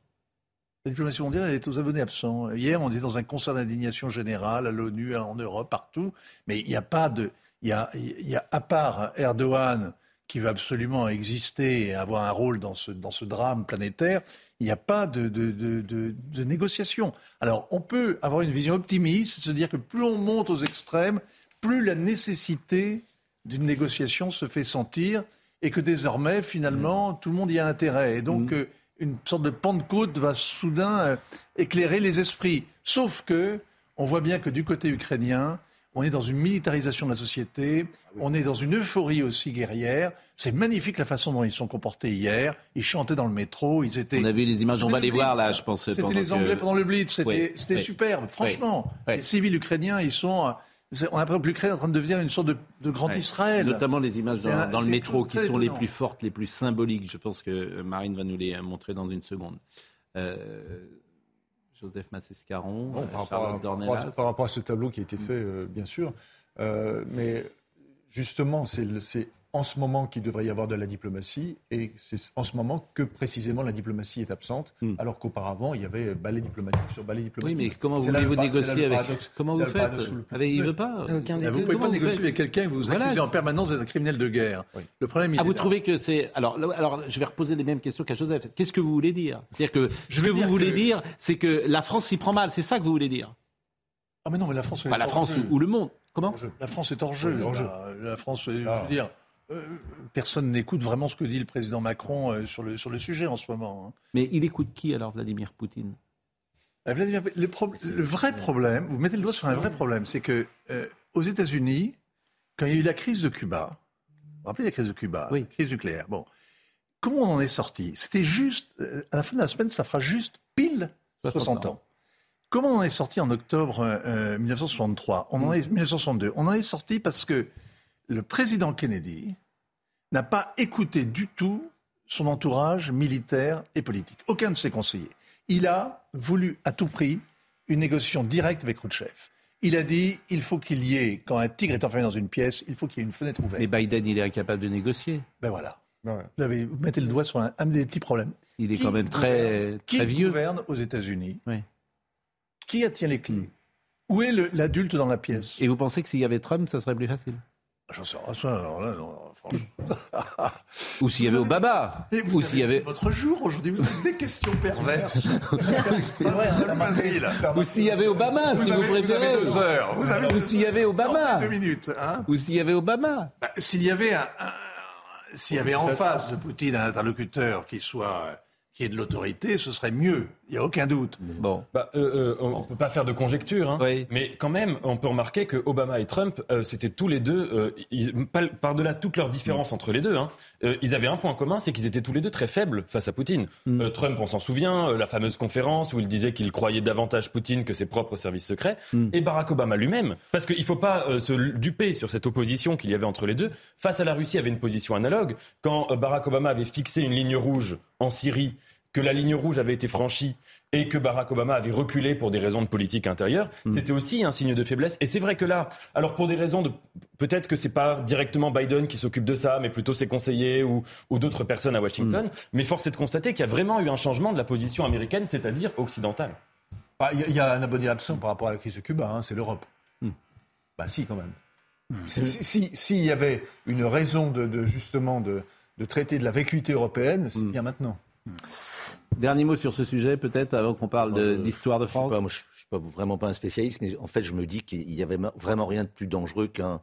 La diplomatie mondiale, elle est aux abonnés absents. Hier, on était dans un concert d'indignation générale à l'ONU, en Europe, partout. Mais il n'y a pas de. Il y a, il y a, à part Erdogan, qui veut absolument exister et avoir un rôle dans ce, dans ce drame planétaire, il n'y a pas de, de, de, de, négociation. Alors, on peut avoir une vision optimiste, se dire que plus on monte aux extrêmes, plus la nécessité d'une négociation se fait sentir et que désormais, finalement, mm. tout le monde y a intérêt. Et donc, mm. euh, une sorte de Pentecôte va soudain euh, éclairer les esprits. Sauf que, on voit bien que du côté ukrainien, on est dans une militarisation de la société, ah on est dans une euphorie aussi guerrière. C'est magnifique la façon dont ils sont comportés hier. Ils chantaient dans le métro, ils étaient. On a vu les images, on va les voir là, je pense. C'était les Anglais pendant le Blitz, c'était superbe. Franchement, les civils ukrainiens, ils sont on a l'impression que l'Ukraine est en train de devenir une sorte de, grand Israël. Notamment les images dans, le métro qui sont les plus fortes, les plus symboliques. Je pense que Marine va nous les montrer dans une seconde. Euh, Joseph Massescaron, euh, par, par, rapport à ce tableau qui a été fait, euh, bien sûr. mais justement, c'est en ce moment qu'il devrait y avoir de la diplomatie et c'est en ce moment que précisément la diplomatie est absente, hmm. alors qu'auparavant il y avait balai diplomatique sur balai diplomatique. Oui, mais comment voulez-vous négocier avec Comment vous faites avec, Il veut pas. vous ne pouvez pas négocier avec quelqu'un que vous accusez en permanence d'être un criminel de guerre. Le problème. Il ah, vous trouvez que c'est alors alors je vais reposer les mêmes questions qu'à Joseph. Qu'est-ce que vous voulez dire? C'est-à-dire que ce que vous voulez dire, c'est que la France s'y prend mal. C'est ça que vous voulez dire? Ah mais non, mais la France. la France ou, le monde. Comment La France est hors jeu. La, France, je veux ah. dire. Euh, personne n'écoute vraiment ce que dit le président Macron euh, sur, le, sur le sujet en ce moment. Hein. Mais il écoute qui alors, Vladimir Poutine? Euh, le, vrai problème, vous mettez le doigt sur un vrai problème, c'est que aux États-Unis, quand il y a eu la crise de Cuba, vous vous rappelez la crise de Cuba, oui. crise nucléaire, bon, comment on en est sorti? C'était juste, à la fin de la semaine, ça fera juste pile 60, ans. Comment on en est sorti en octobre 1963 On en est 1962. On en est sorti parce que le président Kennedy n'a pas écouté du tout son entourage militaire et politique. Aucun de ses conseillers. Il a voulu à tout prix une négociation directe avec Khrouchtchev. Il a dit il faut qu'il y ait, quand un tigre est enfermé dans une pièce, il faut qu'il y ait une fenêtre ouverte. Mais Biden, il est incapable de négocier. Ben voilà. Vous, mettez le doigt sur un, des petits problèmes. Il est quand même très, très vieux. Qui gouverne aux États-Unis Qui tient les clés? Où est l'adulte dans la pièce? Et vous pensez que s'il y avait Trump, ça serait plus facile? J'en sais rien, alors là, non, Ou s'il y avait Obama. Ou s'il y avait. votre jour aujourd'hui, vous avez des questions perverses. c'est vrai, Ou s'il y avait Obama, si vous, préférez. Vous avez deux heures. Vous avez Ou s'il y avait Obama. Deux minutes. Hein Ou s'il y avait Obama. Bah, s'il y avait un, un s'il y avait en face de Poutine un interlocuteur qui soit qui ait de l'autorité, ce serait mieux. Il n'y a aucun doute. Bon. Bah, euh, euh, on ne peut pas faire de conjecture, hein, mais quand même, on peut remarquer que Obama et Trump, euh, c'était tous les deux, par-delà toutes leurs différences entre les deux, hein, ils avaient un point commun, c'est qu'ils étaient tous les deux très faibles face à Poutine. Mm. Trump, on s'en souvient, la fameuse conférence où il disait qu'il croyait davantage Poutine que ses propres services secrets, Mm. et Barack Obama lui-même, parce qu'il ne faut pas se duper sur cette opposition qu'il y avait entre les deux. Face à la Russie, il y avait une position analogue. Quand Barack Obama avait fixé une ligne rouge en Syrie, que la ligne rouge avait été franchie et que Barack Obama avait reculé pour des raisons de politique intérieure, c'était aussi un signe de faiblesse. Et c'est vrai que là, alors pour des raisons de, peut-être que c'est pas directement Biden qui s'occupe de ça, mais plutôt ses conseillers ou, ou d'autres personnes à Washington. Mais force est de constater qu'il y a vraiment eu un changement de la position américaine, c'est-à-dire occidentale. Bah, Il y, y, a un abonné absent par rapport à la crise de Cuba, hein, c'est l'Europe. Bah si, quand même. S'il si, si, y avait une raison de, de justement de, de, traiter de la vacuité européenne, c'est bien maintenant. Dernier mot sur ce sujet, peut-être, avant qu'on parle d'histoire de, de, France Je ne suis, pas vraiment pas un spécialiste, mais en fait, je me dis qu'il n'y avait vraiment rien de plus dangereux qu'un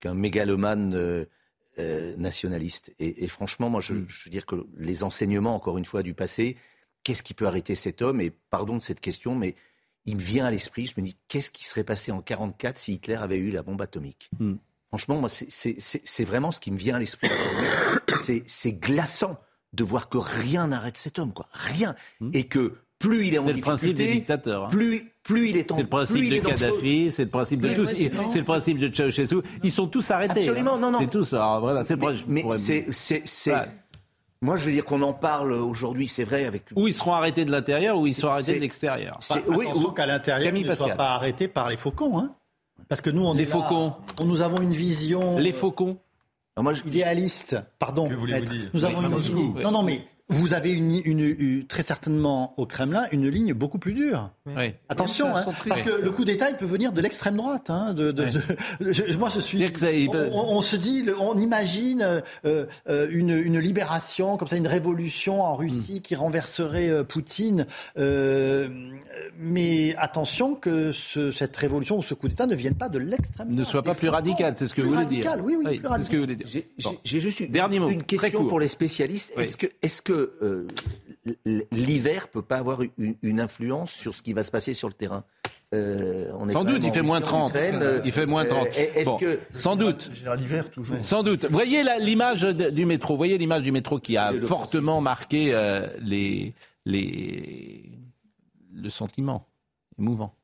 qu'un mégalomane euh, euh, nationaliste. Et, et, franchement, moi, je, je, veux dire que les enseignements, encore une fois, du passé, qu'est-ce qui peut arrêter cet homme? Et pardon de cette question, mais il me vient à l'esprit, je me dis, qu'est-ce qui serait passé en 1944 si Hitler avait eu la bombe atomique? Mm. Franchement, moi, c'est vraiment ce qui me vient à l'esprit. c'est glaçant de voir que rien n'arrête cet homme, quoi. Rien. Mmh. Et que plus il est en C'est le difficulté, principe des dictateurs. Hein. plus, plus il est en C'est le principe de Kadhafi, c'est le principe de tous. C'est le principe de Ceausescu. Ils sont tous arrêtés. Absolument, hein. non, non. C'est tous. Alors, voilà, c'est mais, mais c'est, c'est, ouais. Moi, je veux dire qu'on en parle aujourd'hui, c'est vrai, avec. Ou ils seront arrêtés de l'intérieur, ou ils seront arrêtés de l'extérieur. Enfin, oui, attention qu'à l'intérieur, ils ne soient pas arrêtés par les faucons, hein. Parce que nous, on les est faucons. Là, nous avons une vision. Les faucons. Alors moi, je... idéaliste. Pardon. Que voulez-vous dire Nous avons une... Non, non, mais vous avez une, une, une, très certainement au Kremlin une ligne beaucoup plus dure. Oui. Attention, hein, parce que le coup d'État, il peut venir de l'extrême droite. Hein, de, de, de, je, moi, je suis. On, on, se dit, on imagine euh, euh, une, une, libération, comme ça, une révolution en Russie mm. qui renverserait euh, Poutine. mais attention que ce, cette révolution ou ce coup d'État ne vienne pas de l'extrême droite. Ne soit pas plus radical, c'est ce que vous voulez dire. Oui, oui, oui c'est ce que vous voulez dire. J'ai bon. juste une, Dernier mot, une question pour les spécialistes. Oui. Est-ce que, est-ce que euh, l'hiver peut pas avoir une, une, influence sur ce qui va se passer sur le terrain euh, on est sans doute, il fait moins 30. Euh, il fait moins 30. Est-ce bon, que sans doute. L'hiver toujours. Sans doute. Voyez l'image du métro. Voyez l'image du métro qui a fortement marqué euh, les, les, le sentiment émouvant.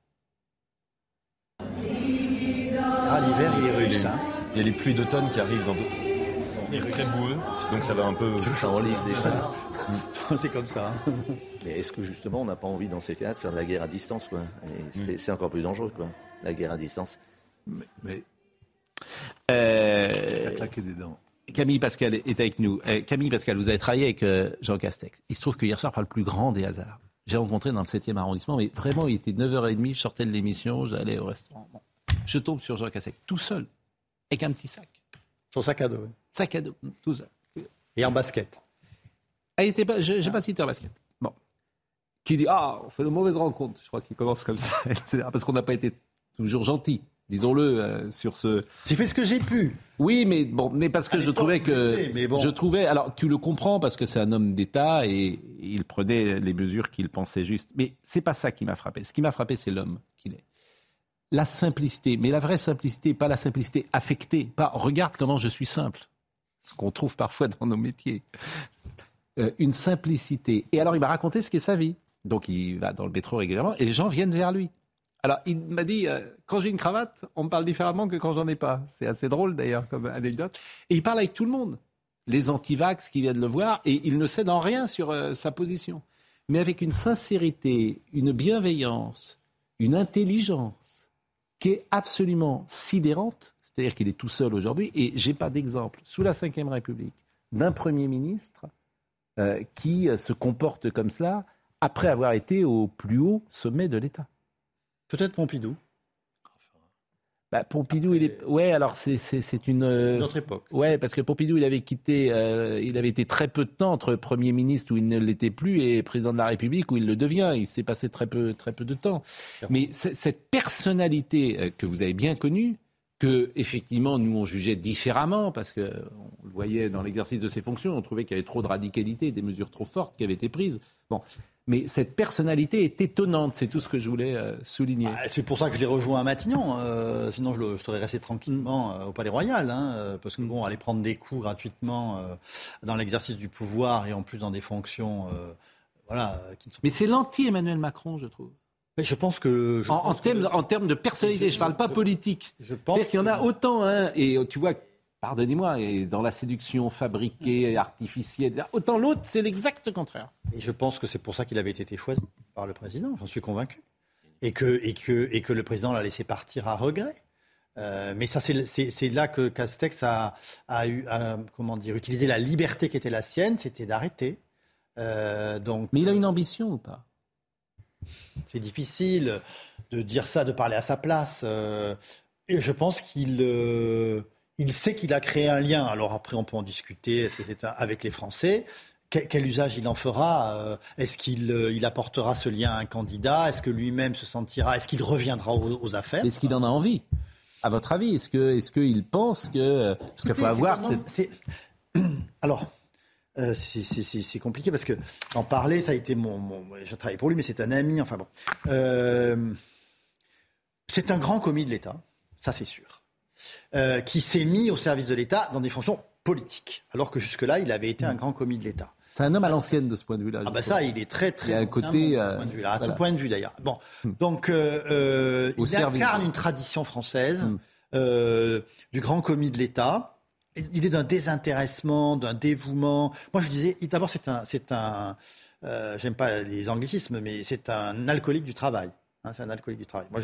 Ah, l'hiver, il est russe. Hein. Il y a les pluies d'automne qui arrivent dans très boueux, donc ça va un peu. C'est comme ça. Hein. Mais est-ce que justement on n'a pas envie dans ces cas de faire de la guerre à distance quoi? C'est encore plus dangereux quoi, la guerre à distance. Mais, mais... Euh... des dents. Camille Pascal est avec nous. Euh, Camille Pascal, vous avez travaillé avec euh, Jean Castex. Il se trouve que hier soir, par le plus grand des hasards, j'ai rencontré dans le 7e arrondissement, mais vraiment, il était 9h30, je sortais de l'émission, j'allais au restaurant. Bon. Je tombe sur Jean Castex, tout seul, avec un petit sac. Son sac à dos. Sac à dos, tout seul. Et en basket? Ah, il était pas, je n'ai pas cité en basket. Bon. Qui dit Ah, on fait de mauvaises rencontres. Je crois qu'il commence comme ça, etc. Parce qu'on n'a pas été toujours gentil, disons-le, euh, sur ce. J'ai fait ce que j'ai pu. Oui, mais bon, mais parce que je trouvais que. Bon. Je trouvais. Alors, tu le comprends parce que c'est un homme d'État et il prenait les mesures qu'il pensait justes. Mais c'est pas ça qui m'a frappé. Ce qui m'a frappé, c'est l'homme qu'il est. La simplicité, mais la vraie simplicité, pas la simplicité affectée. Pas regarde comment je suis simple. Ce qu'on trouve parfois dans nos métiers. Euh, une simplicité. Et alors, il m'a raconté ce qu'est sa vie. Donc, il va dans le métro régulièrement et les gens viennent vers lui. Alors, il m'a dit, euh, quand j'ai une cravate, on me parle différemment que quand j'en ai pas. C'est assez drôle, d'ailleurs, comme anecdote. Et il parle avec tout le monde. Les antivax qui viennent le voir, et il ne cède en rien sur euh, sa position. Mais avec une sincérité, une bienveillance, une intelligence qui est absolument sidérante. C'est-à-dire qu'il est tout seul aujourd'hui. Et j'ai pas d'exemple, sous la Ve République, d'un Premier ministre euh, qui se comporte comme cela après avoir été au plus haut sommet de l'État. Peut-être Pompidou. Bah, Pompidou, il est. Ouais, alors c'est une. Euh, notre époque. Ouais, parce que Pompidou, il avait quitté. Euh, il avait été très peu de temps entre Premier ministre où il ne l'était plus et président de la République où il le devient. Il s'est passé très peu, très peu de temps. Mais cette personnalité euh, que vous avez bien connue, que effectivement nous on jugeait différemment parce que on le voyait dans l'exercice de ses fonctions, on trouvait qu'il y avait trop de radicalité, des mesures trop fortes qui avaient été prises. Bon, mais cette personnalité est étonnante, c'est tout ce que je voulais euh, souligner. Ah, c'est pour ça que je l'ai rejoint à Matignon, euh, sinon je, serais resté tranquillement euh, au Palais Royal, hein, parce que bon, aller prendre des coups gratuitement dans l'exercice du pouvoir et en plus dans des fonctions, voilà. Mais c'est l'anti-Emmanuel Macron, je trouve. Mais je pense que. en, termes, de personnalité, je ne parle pas politique. Je pense. qu'il y en a autant, hein, et tu vois pardonnez-moi, et dans la séduction fabriquée, artificielle, autant l'autre, c'est l'exact contraire. Et je pense que c'est pour ça qu'il avait été choisi par le président, j'en suis convaincu. Et que, et, que, et que le président l'a laissé partir à regret. Euh, mais ça, c'est là que Castex a, a, eu, comment dire, utilisé la liberté qui était la sienne, c'était d'arrêter. Euh, donc, mais il a une ambition ou pas? C'est difficile de dire ça, de parler à sa place. Euh, et je pense qu'il il sait qu'il a créé un lien. Alors après, on peut en discuter. Est-ce que c'est avec les Français? Quel, usage il en fera? Euh, Est-ce qu'il euh, il apportera ce lien à un candidat? Est-ce que lui-même se sentira? Est-ce qu'il reviendra aux, affaires? Est-ce qu'il en a envie? À votre avis, est-ce que est-ce qu'il pense que parce qu'il faut avoir alors. Euh, c'est compliqué parce que en parler, ça a été mon, mon je travaille pour lui, mais c'est un ami. Enfin bon, c'est un grand commis de l'État, ça c'est sûr. Euh, qui s'est mis au service de l'État dans des fonctions politiques, alors que jusque-là, il avait été un grand commis de l'État. C'est un homme à l'ancienne de ce point de vue-là. Ah bah ça, il est très très. Il y a un côté à tout point de vue d'ailleurs. Bon, hmm. donc euh, euh il incarne une tradition française euh, du grand commis de l'État. Il est d'un désintéressement, d'un dévouement. Moi, je disais, d'abord, c'est un, c'est un. J'aime pas les anglicismes, mais c'est un alcoolique du travail. Hein, c'est un alcoolique du travail. Moi,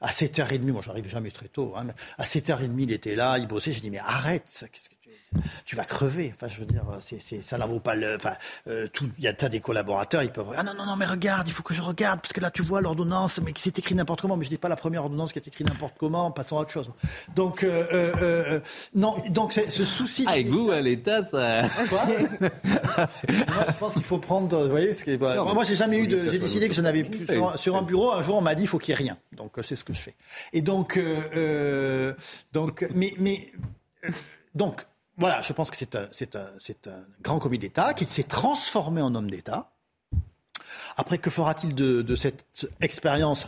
à 7h30, moi, j'arrive jamais très tôt. Hein, à 7h30, il était là, il bossait. Je dis, mais arrête, qu'est-ce que tu vas crever. Enfin, je veux dire, c'est, c'est, ça n'en vaut pas le. Enfin, euh, tout, il y a tas des collaborateurs, ils peuvent. Ah non, non, non, mais regarde, il faut que je regarde, parce que là, tu vois l'ordonnance, mais c'est écrit n'importe comment. Mais je dis pas la première ordonnance qui est écrite n'importe comment, passons à autre chose. Donc, euh, euh, euh non, donc ce souci. Avec vous, à l'État, ça. Quoi? Moi, je pense qu'il faut prendre. Vous voyez, ce qui est... moi, j'ai jamais eu de. J'ai décidé que je n'avais plus sur, un bureau. Un jour, on m'a dit, il faut qu'il y ait rien. Donc, c'est ce que je fais. Et donc, donc, mais, mais, donc voilà, je pense que c'est un, un, grand commis d'État qui s'est transformé en homme d'État. Après, que fera-t-il de, cette expérience,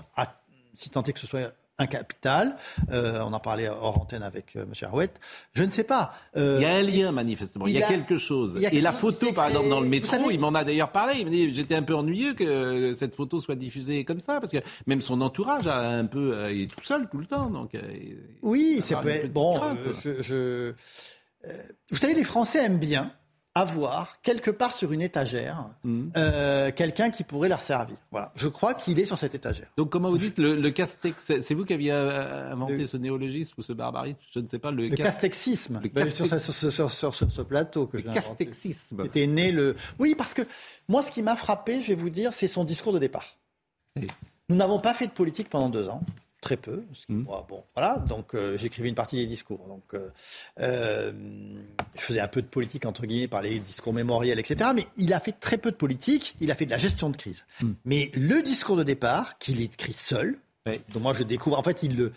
si tant est que ce soit un capital. Euh, on en parlait hors antenne avec euh, M. Arouette. Je ne sais pas. Euh, il y a un lien, manifestement. Il y a, quelque chose. et la photo, par exemple, dans le métro, il m'en a d'ailleurs parlé. Il me dit J'étais un peu ennuyeux que cette photo soit diffusée comme ça, parce que même son entourage a un peu. il est tout seul tout le temps. Donc, oui, c'est bon. je euh, vous savez, les Français aiment bien avoir quelque part sur une étagère mm. euh, quelqu'un qui pourrait leur servir. Voilà, je crois qu'il est sur cette étagère. Donc comment vous dites le, castex C'est vous qui aviez euh, inventé ce néologisme ou ce barbarisme? Je ne sais pas. Le, castexisme. Le ben, sur, ce plateau que le castexisme. C'était né le. Oui, parce que moi, ce qui m'a frappé, je vais vous dire, c'est son discours de départ. Nous n'avons pas fait de politique pendant deux ans très peu. Mmh. bon, voilà, donc euh, j'écrivais une partie des discours. Donc, euh, euh, je faisais un peu de politique entre guillemets par les discours mémoriels, etc. Mais il a fait très peu de politique. Il a fait de la gestion de crise. Mmh. Mais le discours de départ, qu'il écrit seul, donc moi je découvre. En fait, il le,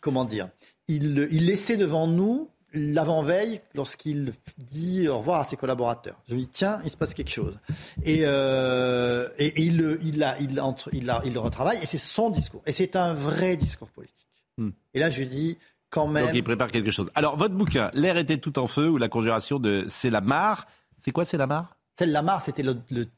comment dire, il, il laissait devant nous l'avant-veille lorsqu'il dit au revoir à ses collaborateurs. Je me dis tiens, il se passe quelque chose. Et, euh, et, il, le, il, a, il, entre, il, il le retravaille et c'est son discours. Et c'est un vrai discours politique. Hmm. Et là, je dis quand même. Donc il prépare quelque chose. Alors votre bouquin, L'air était tout en feu ou la conjuration de Sellamar. C'est quoi Sellamar Sellamar, c'était le,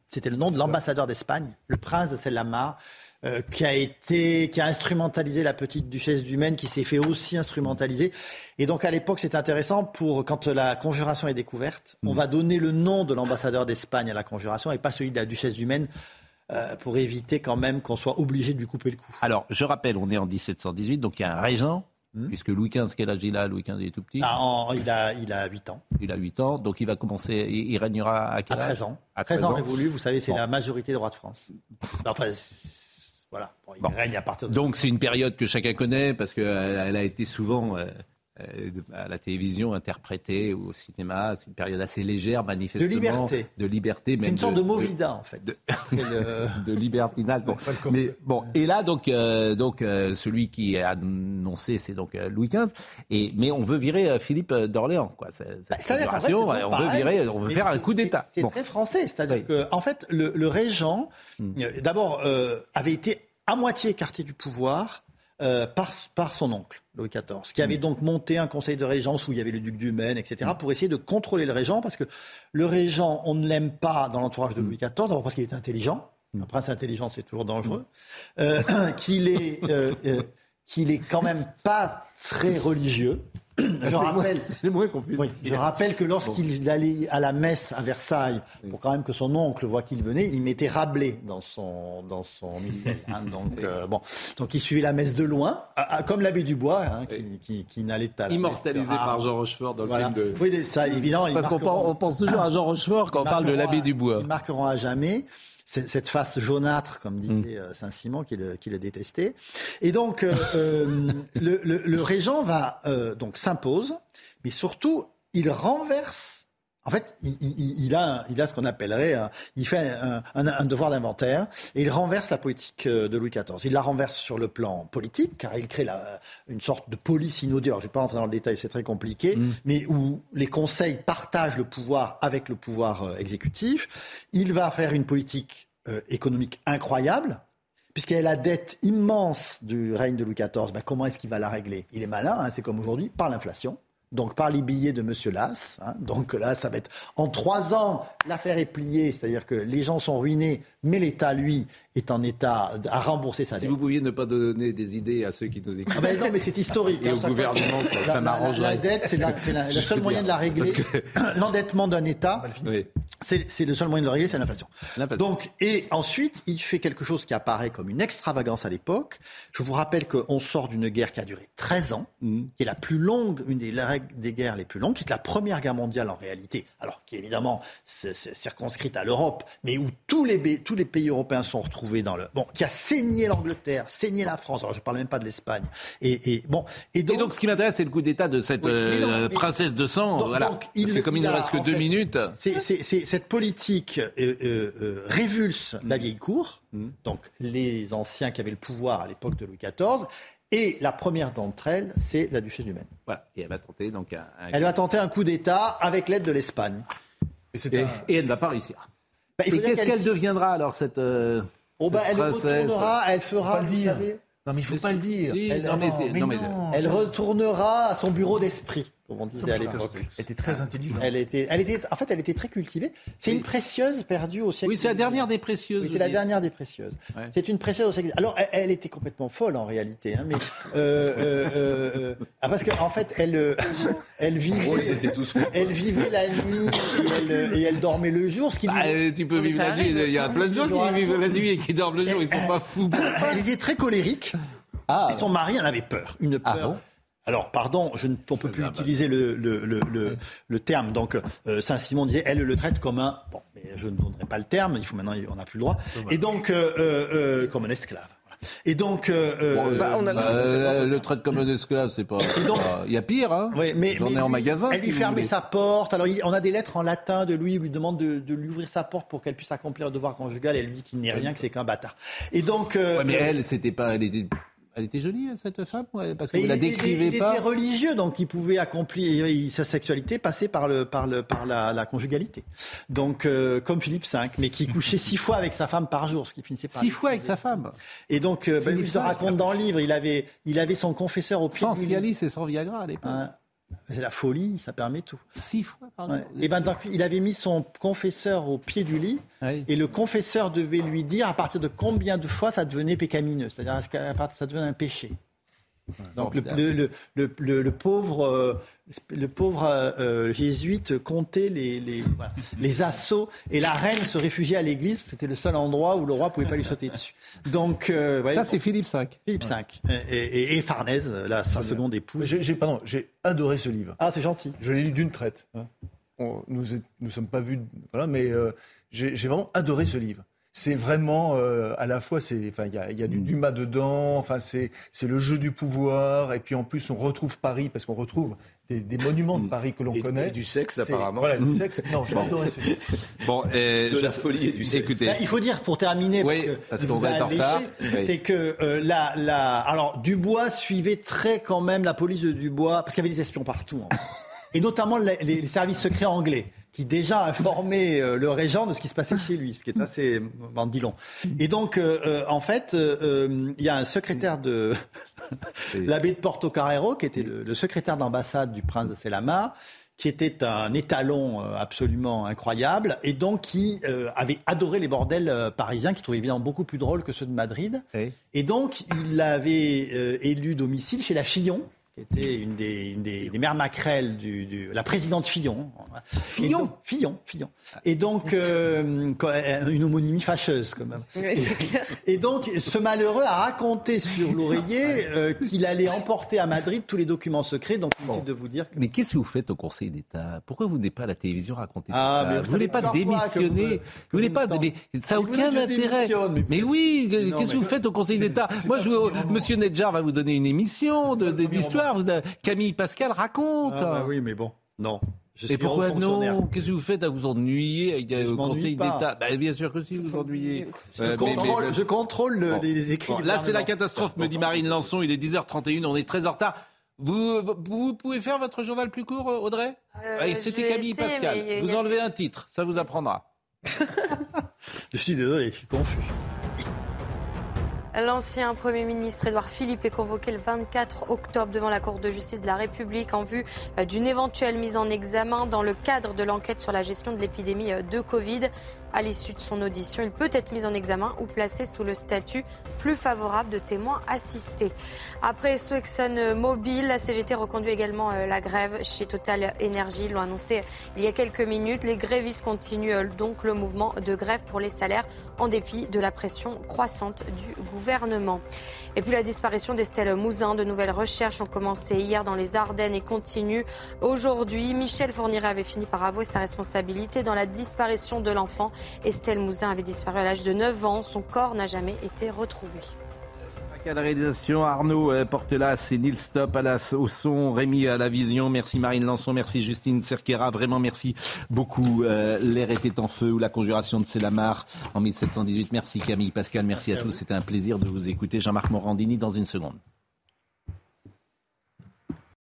c'était le nom de l'ambassadeur d'Espagne, le prince de Sellamar. Euh, qui a été, qui a instrumentalisé la petite duchesse du Maine, qui s'est fait aussi instrumentaliser. Et donc à l'époque, c'est intéressant pour quand la conjuration est découverte, on mm. va donner le nom de l'ambassadeur d'Espagne à la conjuration et pas celui de la duchesse du Maine. Euh, pour éviter quand même qu'on soit obligé de lui couper le cou. Alors, je rappelle, on est en 1718, donc il y a un régent, mm. puisque Louis XV, quel âge il a Louis XV est tout petit ah, il, a, il a 8 ans. Il a 8 ans, donc il va commencer, il, régnera à quel à 13 ans. À 13, ans, révolu, vous savez, c'est la majorité des rois de France. Enfin, Voilà, il règne à partir de... Donc c'est une période que chacun connaît parce qu'elle elle a été souvent euh, à la télévision interprétée ou au cinéma. C'est une période assez légère, manifestement. De liberté. De liberté. C'est une sorte de, Movida, en fait. De, de libertinage. Bon. Mais bon, et là, donc, euh, donc euh, celui qui a annoncé, c'est donc Louis XV. Et, mais on veut virer Philippe d'Orléans, quoi. Bah, on veut virer, on veut faire un coup d'État. C'est très français. C'est-à-dire que, en fait, le, le régent, hmm. d'abord, avait été à moitié écarté du pouvoir euh, par, par, son oncle, Louis XIV, qui avait mm. donc monté un conseil de régence où il y avait le duc du Maine, etc., mm. pour essayer de contrôler le régent, parce que le régent, on ne l'aime pas dans l'entourage de mm. Louis XIV, d'abord parce qu'il est intelligent, un prince intelligent, c'est toujours dangereux, euh, qu'il est, euh, qu'il est quand même pas très religieux, je rappelle, je rappelle que lorsqu'il allait à la messe à Versailles, pour quand même que son oncle voit qu'il venait, il mettait Rabelais dans son, dans son missel. Hein, donc, euh, bon. donc il suivait la messe de loin, comme l'abbé Dubois, hein, qui, qui, n'allait pas Immortalisé par Jean Rochefort dans le film de... Oui, ça, évidemment. Parce qu'on on pense toujours à Jean Rochefort quand on parle de l'abbé Dubois. Ils marqueront à jamais cette face jaunâtre, comme disait mm. euh, Saint-Simon, qui le, qui le détestait. Et donc, euh, euh, le, le, le, régent va donc s'impose, mais surtout, il renverse en fait, il, a, il a ce qu'on appellerait, il fait un, devoir d'inventaire et il renverse la politique euh, de Louis XIV. Il la renverse sur le plan politique, car il crée une sorte de police inaudite. je ne vais pas rentrer dans le détail, c'est très compliqué, mm. mais où les conseils partagent le pouvoir avec le pouvoir euh, exécutif. Il va faire une politique euh, économique incroyable, puisqu'il a la dette immense du règne de Louis XIV, ben, comment est-ce qu'il va la régler? Il est malin, hein, c'est comme aujourd'hui, par l'inflation donc par les billets de M. Las. Hein. donc là, ça va être en trois ans, l'affaire est pliée, c'est-à-dire que les gens sont ruinés, mais l'État, lui, est en état à rembourser sa dette. Si vous pouviez ne pas donner des idées à ceux qui nous écoutent. Ah ben non, mais c'est historique. Et hein, au gouvernement, ça, m'arrange. La, dette, c'est le seul moyen de la régler. L'endettement d'un État, c'est le seul moyen de le régler, c'est l'inflation. Donc, et ensuite, il fait quelque chose qui apparaît comme une extravagance à l'époque. Je vous rappelle qu'on sort d'une guerre qui a duré 13 ans, mm. qui est la plus longue, une des, des guerres les plus longues, qui est la Première Guerre mondiale en réalité. Alors, qui évidemment circonscrite à l'Europe, mais où tous les, tous les pays européens sont retrouvés dans le bon, qui a saigné l'Angleterre, saigné la France. Alors je ne parle même pas de l'Espagne. Et, bon. Et donc, ce qui m'intéresse, c'est le coup d'État de cette euh, princesse de sang. voilà. Parce que comme il, ne reste que deux minutes, c'est cette politique euh, euh, révulse la vieille cour. Mm. Donc les anciens qui avaient le pouvoir à l'époque de Louis XIV. Et la première d'entre elles, c'est la duchesse du Maine. Voilà. Et elle va tenter donc un, Elle va tenter un coup d'État avec l'aide de l'Espagne. Et, et, elle ne va pas réussir. Bah, et qu'est-ce qu'elle deviendra alors cette euh, Oh bah, elle retournera, elle fera, vous savez. Non mais il faut pas le dire. elle, non, mais, non, mais, elle retournera à son bureau d'esprit comme on disait à l'époque. Elle était très intelligente. Elle était, elle était, en fait, elle était très cultivée. C'est une précieuse perdue au siècle. Oui, c'est la dernière des précieuses. Oui, c'est la dernière des précieuses. C'est une précieuse au siècle. Alors, elle, était complètement folle en réalité, hein, mais euh, euh, euh, ah, parce qu'en en fait, elle, elle vivait, tous elle vivait la nuit et elle, dormait le jour. Ce qui bah, tu peux vivre la nuit. Il y a plein de gens qui vivent la nuit et qui dorment le jour. Ils sont pas fous. Elle était très colérique. Ah. Et son mari en avait peur, une ah peur. Alors, pardon, je ne, on ne peut plus utiliser le, le, le, le, terme. Donc, euh, Saint-Simon disait, elle le traite comme un... Bon, mais je ne donnerai pas le terme, il faut maintenant, on n'a plus le droit. Et donc, euh, euh, comme un esclave. Et donc, bah, on a le traite comme un esclave, c'est pas. Il y a pire, hein. Oui, mais j'en ai en magasin. Elle lui fermait sa porte. Alors, on a des lettres en latin de lui. Il lui demande de, de lui ouvrir sa porte pour qu'elle puisse accomplir le devoir conjugal. Et elle lui dit qu'il n'est rien, que c'est qu'un bâtard. Et donc. mais elle, c'était pas, elle était elle était jolie, hein, cette femme, parce que vous la décrivez pas. Il était religieux, donc il pouvait accomplir sa sexualité passer par le par le par la, conjugalité. Donc euh, comme Philippe V, mais qui couchait six fois avec sa femme par jour, ce qui finissait par six fois avec sa femme. Et donc, euh, ben, il se raconte dans le livre, il avait il avait son confesseur au pied sans Cialis et sans Viagra à l'époque. Hein, c'est la folie, ça permet tout. Six fois, pardon. Et ben, il avait mis son confesseur au pied du lit, et le confesseur devait lui dire à partir de combien de fois ça devenait pécamineux, c'est-à-dire à partir ça devenait un péché. Donc le, le, pauvre, euh, le pauvre euh, euh, jésuite comptait les, les, les, assauts et la reine se réfugiait à l'église. C'était le seul endroit où le roi pouvait pas lui sauter dessus. Donc ça c'est Philippe V. Philippe V et, et, Farnèse, là sa seconde épouse. J'ai pardon, j'ai adoré ce livre. Ah c'est gentil. Je l'ai lu d'une traite. On, nous nous sommes pas vus, voilà, mais j'ai vraiment adoré ce livre. C'est vraiment euh, à la fois, c'est, enfin, il y a, y a, du mm. Dumas dedans. Enfin, c'est, c'est le jeu du pouvoir. Et puis en plus, on retrouve Paris parce qu'on retrouve des, des, monuments de Paris que l'on connaît. Et du sexe, apparemment. Voilà, du sexe. Non, j'ai adoré ce Bon, euh, de la folie et du sexe. Écoutez. Bah, il faut dire pour terminer, oui, parce qu'on va être en retard. C'est que euh, la, la, alors Dubois suivait très quand même la police de Dubois parce qu'il y avait des espions partout. Hein. et notamment les, les services secrets anglais qui déjà informait euh, le régent de ce qui se passait chez lui, ce qui est assez bandilon. Et donc, euh, euh, en fait, il y a un secrétaire de l'abbé de Porto Carrero, qui était le, secrétaire d'ambassade du prince de Selama, qui était un étalon absolument incroyable, et donc qui avait adoré les bordels parisiens, qui trouvait évidemment beaucoup plus drôles que ceux de Madrid. Et donc, il l'avait élu domicile chez la Fillon, était une des, une des, des mères maquerelles du, du, la présidente Fillon. Fillon Fillon, Fillon. Et donc, euh, une homonymie fâcheuse quand même. Oui, clair. et, donc, ce malheureux a raconté sur l'oreiller euh, qu'il allait emporter à Madrid tous les documents secrets. Donc, bon. de vous dire. Mais qu'est-ce que vous faites au Conseil d'État? Pourquoi vous n'êtes pas à la télévision raconter ah, mais Vous, ne voulez pas démissionner Vous, voulez pas mais Ça n'a aucun intérêt. Mais, mais, oui, qu'est-ce que vous faites au Conseil d'État? Moi, je, Monsieur Nedjar va vous donner une émission d'histoire. Camille Pascal raconte. Ah, bah oui, mais bon, non. Et pourquoi non Qu'est-ce que vous faites à vous ennuyer avec le Conseil d'État bah, Bien sûr que si, vous ennuyez. Je, euh, contrôle, je contrôle les écrits. là, c'est la catastrophe, me dit Marine Lançon. Il est 10h31, on est très en retard. Vous, vous pouvez faire votre journal plus court, Audrey euh, C'était Camille Pascal. Vous enlevez un titre, ça vous apprendra. je suis désolé, je suis confus. L'ancien Premier ministre Édouard Philippe est convoqué le 24 octobre devant la Cour de justice de la République en vue euh, d'une éventuelle mise en examen dans le cadre de l'enquête sur la gestion de l'épidémie euh, de Covid. À l'issue de son audition, il peut être mis en examen ou placé sous le statut plus favorable de témoin assisté. Après ce Exxon Mobil, la CGT reconduit également euh, la grève chez Total Energy. L'ont annoncé il y a quelques minutes. Les grévistes continuent donc le mouvement de grève pour les salaires en dépit de la pression croissante du gouvernement. Et puis la disparition d'Estelle Mouzin. De nouvelles recherches ont commencé hier dans les Ardennes et continuent aujourd'hui. Michel Fourniret avait fini par avouer sa responsabilité dans la disparition de l'enfant. Estelle Mouzin avait disparu à l'âge de 9 ans. Son corps n'a jamais été retrouvé. À la réalisation, Arnaud euh, Portelas c'est Nils Stop à la, au son, Rémi à la vision, merci Marine Lançon, merci Justine Cerquera, vraiment merci beaucoup. Euh, L'air était en feu ou la conjuration de Selamar en 1718. Merci Camille Pascal, merci, à tous. C'était un plaisir de vous écouter. Jean-Marc Morandini dans une seconde.